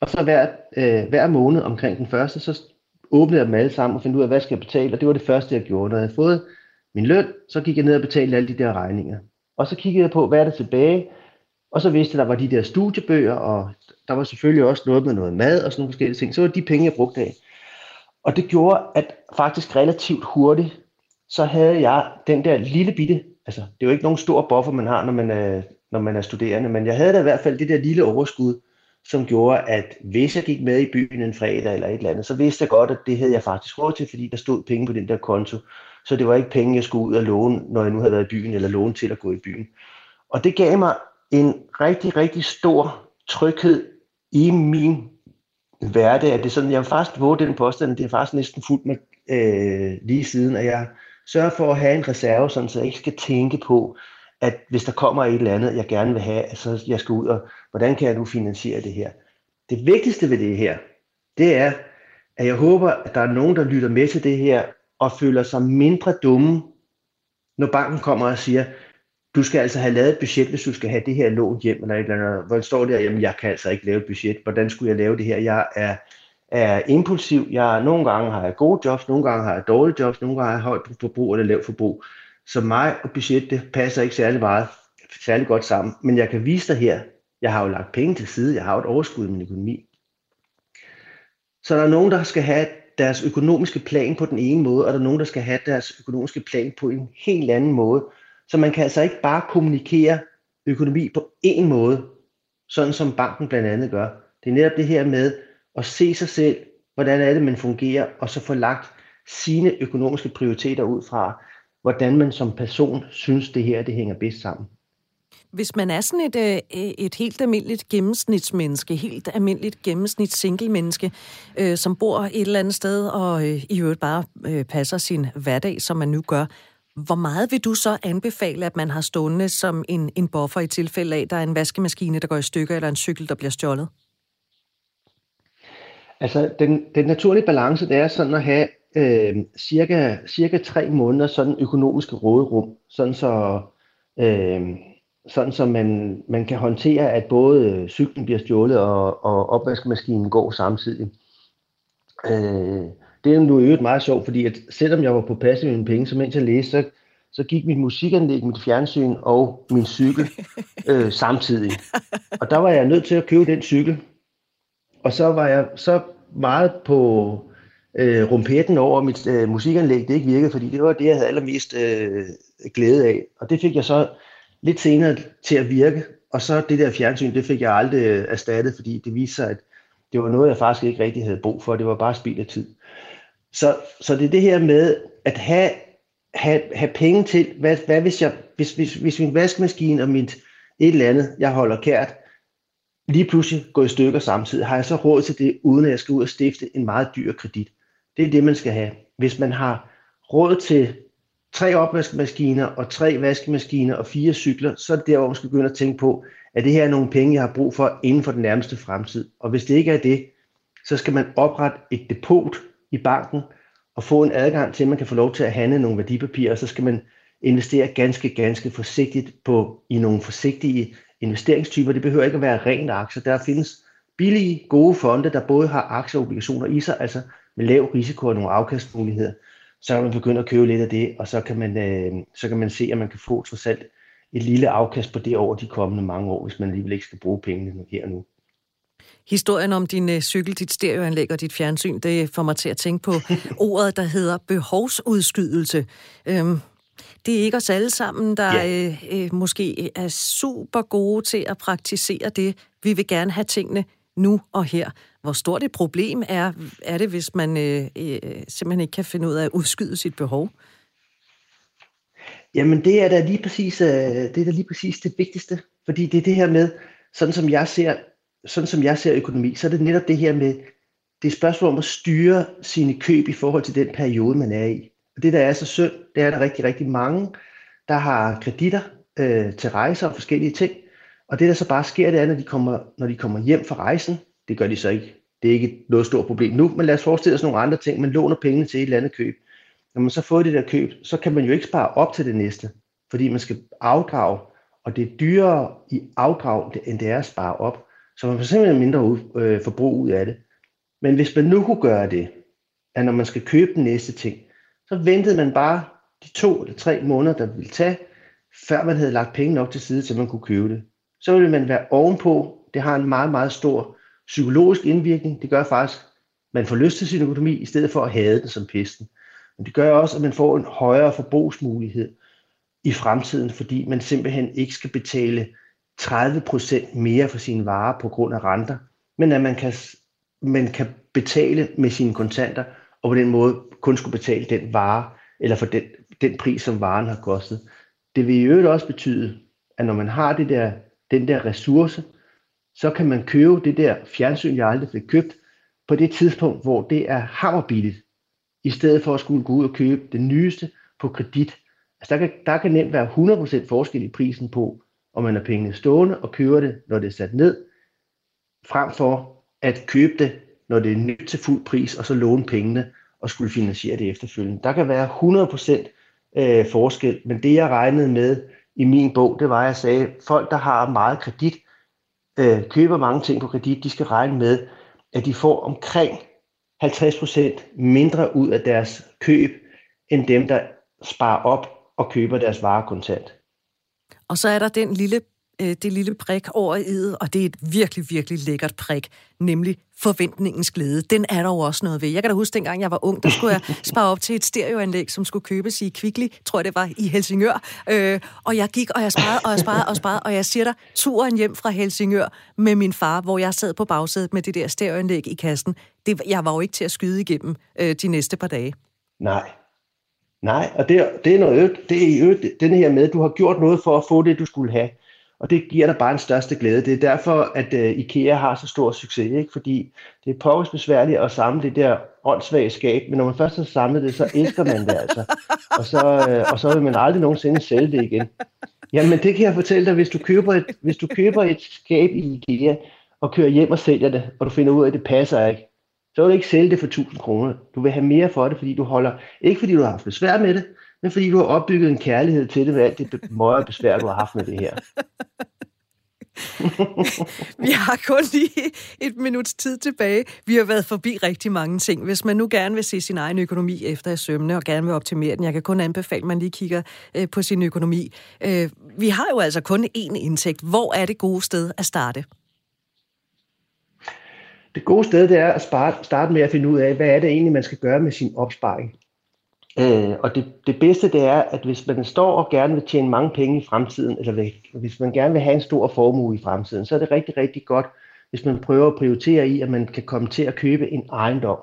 Speaker 3: og så hver, øh, hver måned omkring den første, så åbnede jeg dem alle sammen og fandt ud af, hvad skal jeg betale, og det var det første, jeg gjorde. Når jeg havde fået min løn, så gik jeg ned og betalte alle de der regninger. Og så kiggede jeg på, hvad er der tilbage, og så vidste jeg, der var de der studiebøger, og der var selvfølgelig også noget med noget mad og sådan nogle forskellige ting. Så var det de penge, jeg brugte af. Og det gjorde, at faktisk relativt hurtigt, så havde jeg den der lille bitte, altså det er jo ikke nogen stor buffer, man har, når man er, når man er studerende, men jeg havde da i hvert fald det der lille overskud, som gjorde, at hvis jeg gik med i byen en fredag eller et eller andet, så vidste jeg godt, at det havde jeg faktisk råd til, fordi der stod penge på den der konto. Så det var ikke penge, jeg skulle ud og låne, når jeg nu havde været i byen, eller låne til at gå i byen. Og det gav mig en rigtig, rigtig stor tryghed i min hverdag. At det er sådan, jeg har faktisk våget den påstand, det er faktisk næsten fuldt med øh, lige siden, at jeg sørger for at have en reserve, sådan, så jeg ikke skal tænke på, at hvis der kommer et eller andet, jeg gerne vil have, så jeg skal ud og, hvordan kan jeg nu finansiere det her? Det vigtigste ved det her, det er, at jeg håber, at der er nogen, der lytter med til det her, og føler sig mindre dumme, når banken kommer og siger, du skal altså have lavet et budget, hvis du skal have det her lån hjem, eller et eller andet. Hvor står der, jamen jeg kan altså ikke lave et budget. Hvordan skulle jeg lave det her? Jeg er, er impulsiv. Jeg, nogle gange har jeg gode jobs, nogle gange har jeg dårlige jobs, nogle gange har jeg højt forbrug eller lavt forbrug. Så mig og budget, det passer ikke særlig meget, særlig godt sammen. Men jeg kan vise dig her, jeg har jo lagt penge til side, jeg har jo et overskud i min økonomi. Så der er nogen, der skal have deres økonomiske plan på den ene måde, og der er nogen, der skal have deres økonomiske plan på en helt anden måde. Så man kan altså ikke bare kommunikere økonomi på én måde, sådan som banken blandt andet gør. Det er netop det her med at se sig selv, hvordan er det, man fungerer, og så få lagt sine økonomiske prioriteter ud fra, hvordan man som person synes, det her det hænger bedst sammen.
Speaker 2: Hvis man er sådan et, øh, et helt almindeligt gennemsnitsmenneske, helt almindeligt gennemsnit single menneske, øh, som bor et eller andet sted og øh, i øvrigt bare øh, passer sin hverdag, som man nu gør, hvor meget vil du så anbefale, at man har stående som en, en buffer i tilfælde af, at der er en vaskemaskine, der går i stykker, eller en cykel, der bliver stjålet?
Speaker 3: Altså, den, den naturlige balance, det er sådan at have øh, cirka, cirka tre måneder sådan økonomisk råderum, sådan så, øh, sådan så man, man kan håndtere, at både cyklen bliver stjålet og, og opvaskemaskinen går samtidig. Øh, det er jo øvrigt meget sjovt, fordi at selvom jeg var på passiv mine penge, så mens jeg læste, så, så gik mit musikanlæg, mit fjernsyn og min cykel øh, samtidig. Og der var jeg nødt til at købe den cykel. Og så var jeg så meget på øh, rumpetten over mit øh, musikanlæg, det ikke virkede, fordi det var det, jeg havde allermest øh, glæde af. Og det fik jeg så lidt senere til at virke. Og så det der fjernsyn, det fik jeg aldrig øh, erstattet, fordi det viste sig, at det var noget, jeg faktisk ikke rigtig havde brug for. Det var bare spild af tid. Så, så det er det her med at have, have, have penge til, hvad, hvad hvis, jeg, hvis, hvis, hvis min vaskemaskine og mit et eller andet, jeg holder kært, lige pludselig går i stykker samtidig, har jeg så råd til det, uden at jeg skal ud og stifte en meget dyr kredit. Det er det, man skal have. Hvis man har råd til tre opvaskemaskiner og tre vaskemaskiner og fire cykler, så er det der, hvor man skal begynde at tænke på, at det her er nogle penge, jeg har brug for inden for den nærmeste fremtid. Og hvis det ikke er det, så skal man oprette et depot i banken og få en adgang til, at man kan få lov til at handle nogle værdipapirer, og så skal man investere ganske, ganske forsigtigt på, i nogle forsigtige investeringstyper. Det behøver ikke at være rent aktier. Der findes billige, gode fonde, der både har aktier og obligationer i sig, altså med lav risiko og nogle afkastmuligheder. Så kan man begynde at købe lidt af det, og så kan man, øh, så kan man se, at man kan få trods alt et lille afkast på det over de kommende mange år, hvis man alligevel ikke skal bruge pengene her og nu.
Speaker 2: Historien om din øh, cykel, dit stereoanlæg og dit fjernsyn, det får mig til at tænke på ordet, der hedder behovsudskydelse. Øhm, det er ikke os alle sammen, der ja. øh, øh, måske er super gode til at praktisere det. Vi vil gerne have tingene nu og her. Hvor stort et problem er, er det, hvis man øh, øh, simpelthen ikke kan finde ud af at udskyde sit behov?
Speaker 3: Jamen, det er da lige præcis, øh, det, er da lige præcis det vigtigste. Fordi det er det her med, sådan som jeg ser sådan som jeg ser økonomi, så er det netop det her med, det er et spørgsmål om at styre sine køb i forhold til den periode, man er i. Og det, der er så synd, det er, at der er rigtig, rigtig mange, der har kreditter øh, til rejser og forskellige ting. Og det, der så bare sker, det er, når de, kommer, når de kommer hjem fra rejsen, det gør de så ikke. Det er ikke noget stort problem nu, men lad os forestille os nogle andre ting. Man låner pengene til et eller andet køb. Når man så får det der køb, så kan man jo ikke spare op til det næste, fordi man skal afdrage, og det er dyrere i afdrag, end det er at spare op. Så man får simpelthen mindre ud, øh, forbrug ud af det. Men hvis man nu kunne gøre det, at når man skal købe den næste ting, så ventede man bare de to eller tre måneder, der ville tage, før man havde lagt penge nok til side, til man kunne købe det. Så ville man være ovenpå. Det har en meget, meget stor psykologisk indvirkning. Det gør faktisk, at man får lyst til sin økonomi, i stedet for at have den som pesten. Men det gør også, at man får en højere forbrugsmulighed i fremtiden, fordi man simpelthen ikke skal betale 30% mere for sine varer på grund af renter, men at man kan, man kan betale med sine kontanter, og på den måde kun skulle betale den vare, eller for den, den pris, som varen har kostet. Det vil i øvrigt også betyde, at når man har det der, den der ressource, så kan man købe det der fjernsyn, jeg aldrig fik købt, på det tidspunkt, hvor det er hammerbilligt, i stedet for at skulle gå ud og købe det nyeste på kredit. Altså der kan, der kan nemt være 100% forskel i prisen på, om man har pengene stående og køber det, når det er sat ned, frem for at købe det, når det er nyt til fuld pris, og så låne pengene og skulle finansiere det efterfølgende. Der kan være 100% øh, forskel, men det jeg regnede med i min bog, det var, at jeg sagde, at folk, der har meget kredit, øh, køber mange ting på kredit, de skal regne med, at de får omkring 50% mindre ud af deres køb, end dem, der sparer op og køber deres varer kontant.
Speaker 2: Og så er der den lille, øh, det lille prik over i og det er et virkelig, virkelig lækkert prik, nemlig forventningens glæde. Den er der jo også noget ved. Jeg kan da huske, dengang jeg var ung, der skulle jeg spare op til et stereoanlæg, som skulle købes i Kvickly, tror jeg det var, i Helsingør. Øh, og jeg gik, og jeg sparede, og jeg sparede, og sparede, og jeg siger dig, turen hjem fra Helsingør med min far, hvor jeg sad på bagsædet med det der stereoanlæg i kassen. Det, jeg var jo ikke til at skyde igennem øh, de næste par dage.
Speaker 3: Nej, Nej, og det, det er noget det er i øvrigt den her med, at du har gjort noget for at få det, du skulle have. Og det giver dig bare en største glæde. Det er derfor, at uh, IKEA har så stor succes, ikke? fordi det er påvis besværligt at samle det der åndssvage skab, men når man først har samlet det, så elsker man det altså. Og så, uh, og så vil man aldrig nogensinde sælge det igen. Jamen det kan jeg fortælle dig, hvis du køber et, hvis du køber et skab i IKEA, og kører hjem og sælger det, og du finder ud af, at det passer ikke, så vil du ikke sælge det for 1000 kroner. Du vil have mere for det, fordi du holder, ikke fordi du har haft besvær med det, men fordi du har opbygget en kærlighed til det med alt det møje besvær, du har haft med det her.
Speaker 2: vi har kun lige et minuts tid tilbage. Vi har været forbi rigtig mange ting. Hvis man nu gerne vil se sin egen økonomi efter i sømne og gerne vil optimere den, jeg kan kun anbefale, at man lige kigger øh, på sin økonomi. Øh, vi har jo altså kun én indtægt. Hvor er det gode sted at starte?
Speaker 3: Det gode sted det er at starte med at finde ud af, hvad er det egentlig, man skal gøre med sin opsparing. Øh, og det, det bedste det er, at hvis man står og gerne vil tjene mange penge i fremtiden, eller hvis man gerne vil have en stor formue i fremtiden, så er det rigtig, rigtig godt, hvis man prøver at prioritere i, at man kan komme til at købe en ejendom.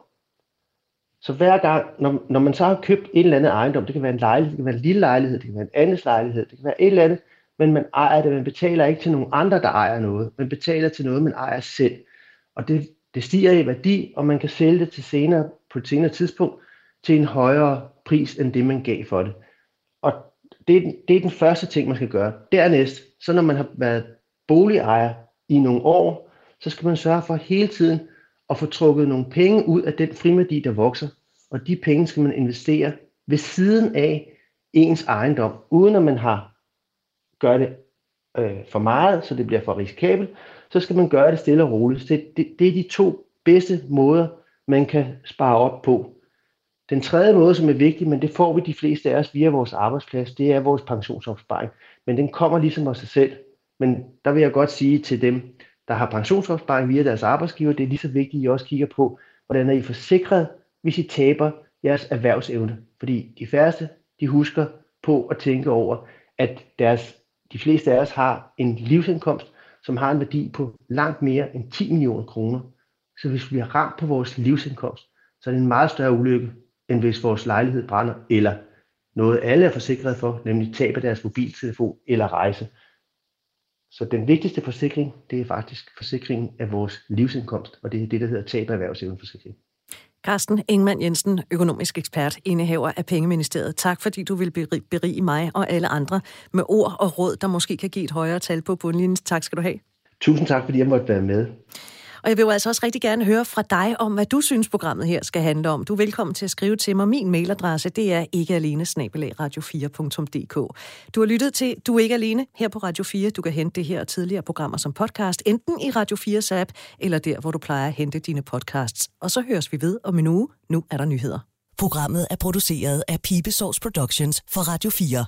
Speaker 3: Så hver gang, når, når man så har købt en eller anden ejendom, det kan være en lejlighed, det kan være en lille lejlighed, det kan være en anden lejlighed, det kan være et eller andet, men man ejer det, man betaler ikke til nogen andre, der ejer noget, man betaler til noget, man ejer selv. Og det, det stiger i værdi, og man kan sælge det til senere, på et senere tidspunkt til en højere pris, end det man gav for det. Og det er, det er den første ting, man skal gøre. Dernæst, så når man har været boligejer i nogle år, så skal man sørge for hele tiden at få trukket nogle penge ud af den frimærdi, der vokser. Og de penge skal man investere ved siden af ens ejendom, uden at man har gør det øh, for meget, så det bliver for risikabelt, så skal man gøre det stille og roligt. Det, det, det er de to bedste måder, man kan spare op på. Den tredje måde, som er vigtig, men det får vi de fleste af os via vores arbejdsplads, det er vores pensionsopsparing. Men den kommer ligesom af sig selv. Men der vil jeg godt sige til dem, der har pensionsopsparing via deres arbejdsgiver, det er lige så vigtigt, at I også kigger på, hvordan er I forsikret, hvis I taber jeres erhvervsevne. Fordi de færreste, de husker på at tænke over, at deres, de fleste af os har en livsindkomst, som har en værdi på langt mere end 10 millioner kroner. Så hvis vi bliver ramt på vores livsindkomst, så er det en meget større ulykke, end hvis vores lejlighed brænder, eller noget alle er forsikret for, nemlig tab af deres mobiltelefon eller rejse. Så den vigtigste forsikring, det er faktisk forsikringen af vores livsindkomst, og det er det, der hedder tab af erhvervsevneforsikring.
Speaker 2: Carsten Engman Jensen, økonomisk ekspert, indehaver af Pengeministeriet. Tak fordi du vil berige mig og alle andre med ord og råd, der måske kan give et højere tal på bundlinjen. Tak skal du have.
Speaker 3: Tusind tak, fordi jeg måtte være med.
Speaker 2: Og jeg vil jo altså også rigtig gerne høre fra dig om, hvad du synes, programmet her skal handle om. Du er velkommen til at skrive til mig. Min mailadresse, det er ikke alene radio4.dk. Du har lyttet til Du er ikke alene her på Radio 4. Du kan hente det her og tidligere programmer som podcast, enten i Radio 4's app, eller der, hvor du plejer at hente dine podcasts. Og så høres vi ved om en uge. Nu er der nyheder.
Speaker 1: Programmet er produceret af Pibesource Productions for Radio 4.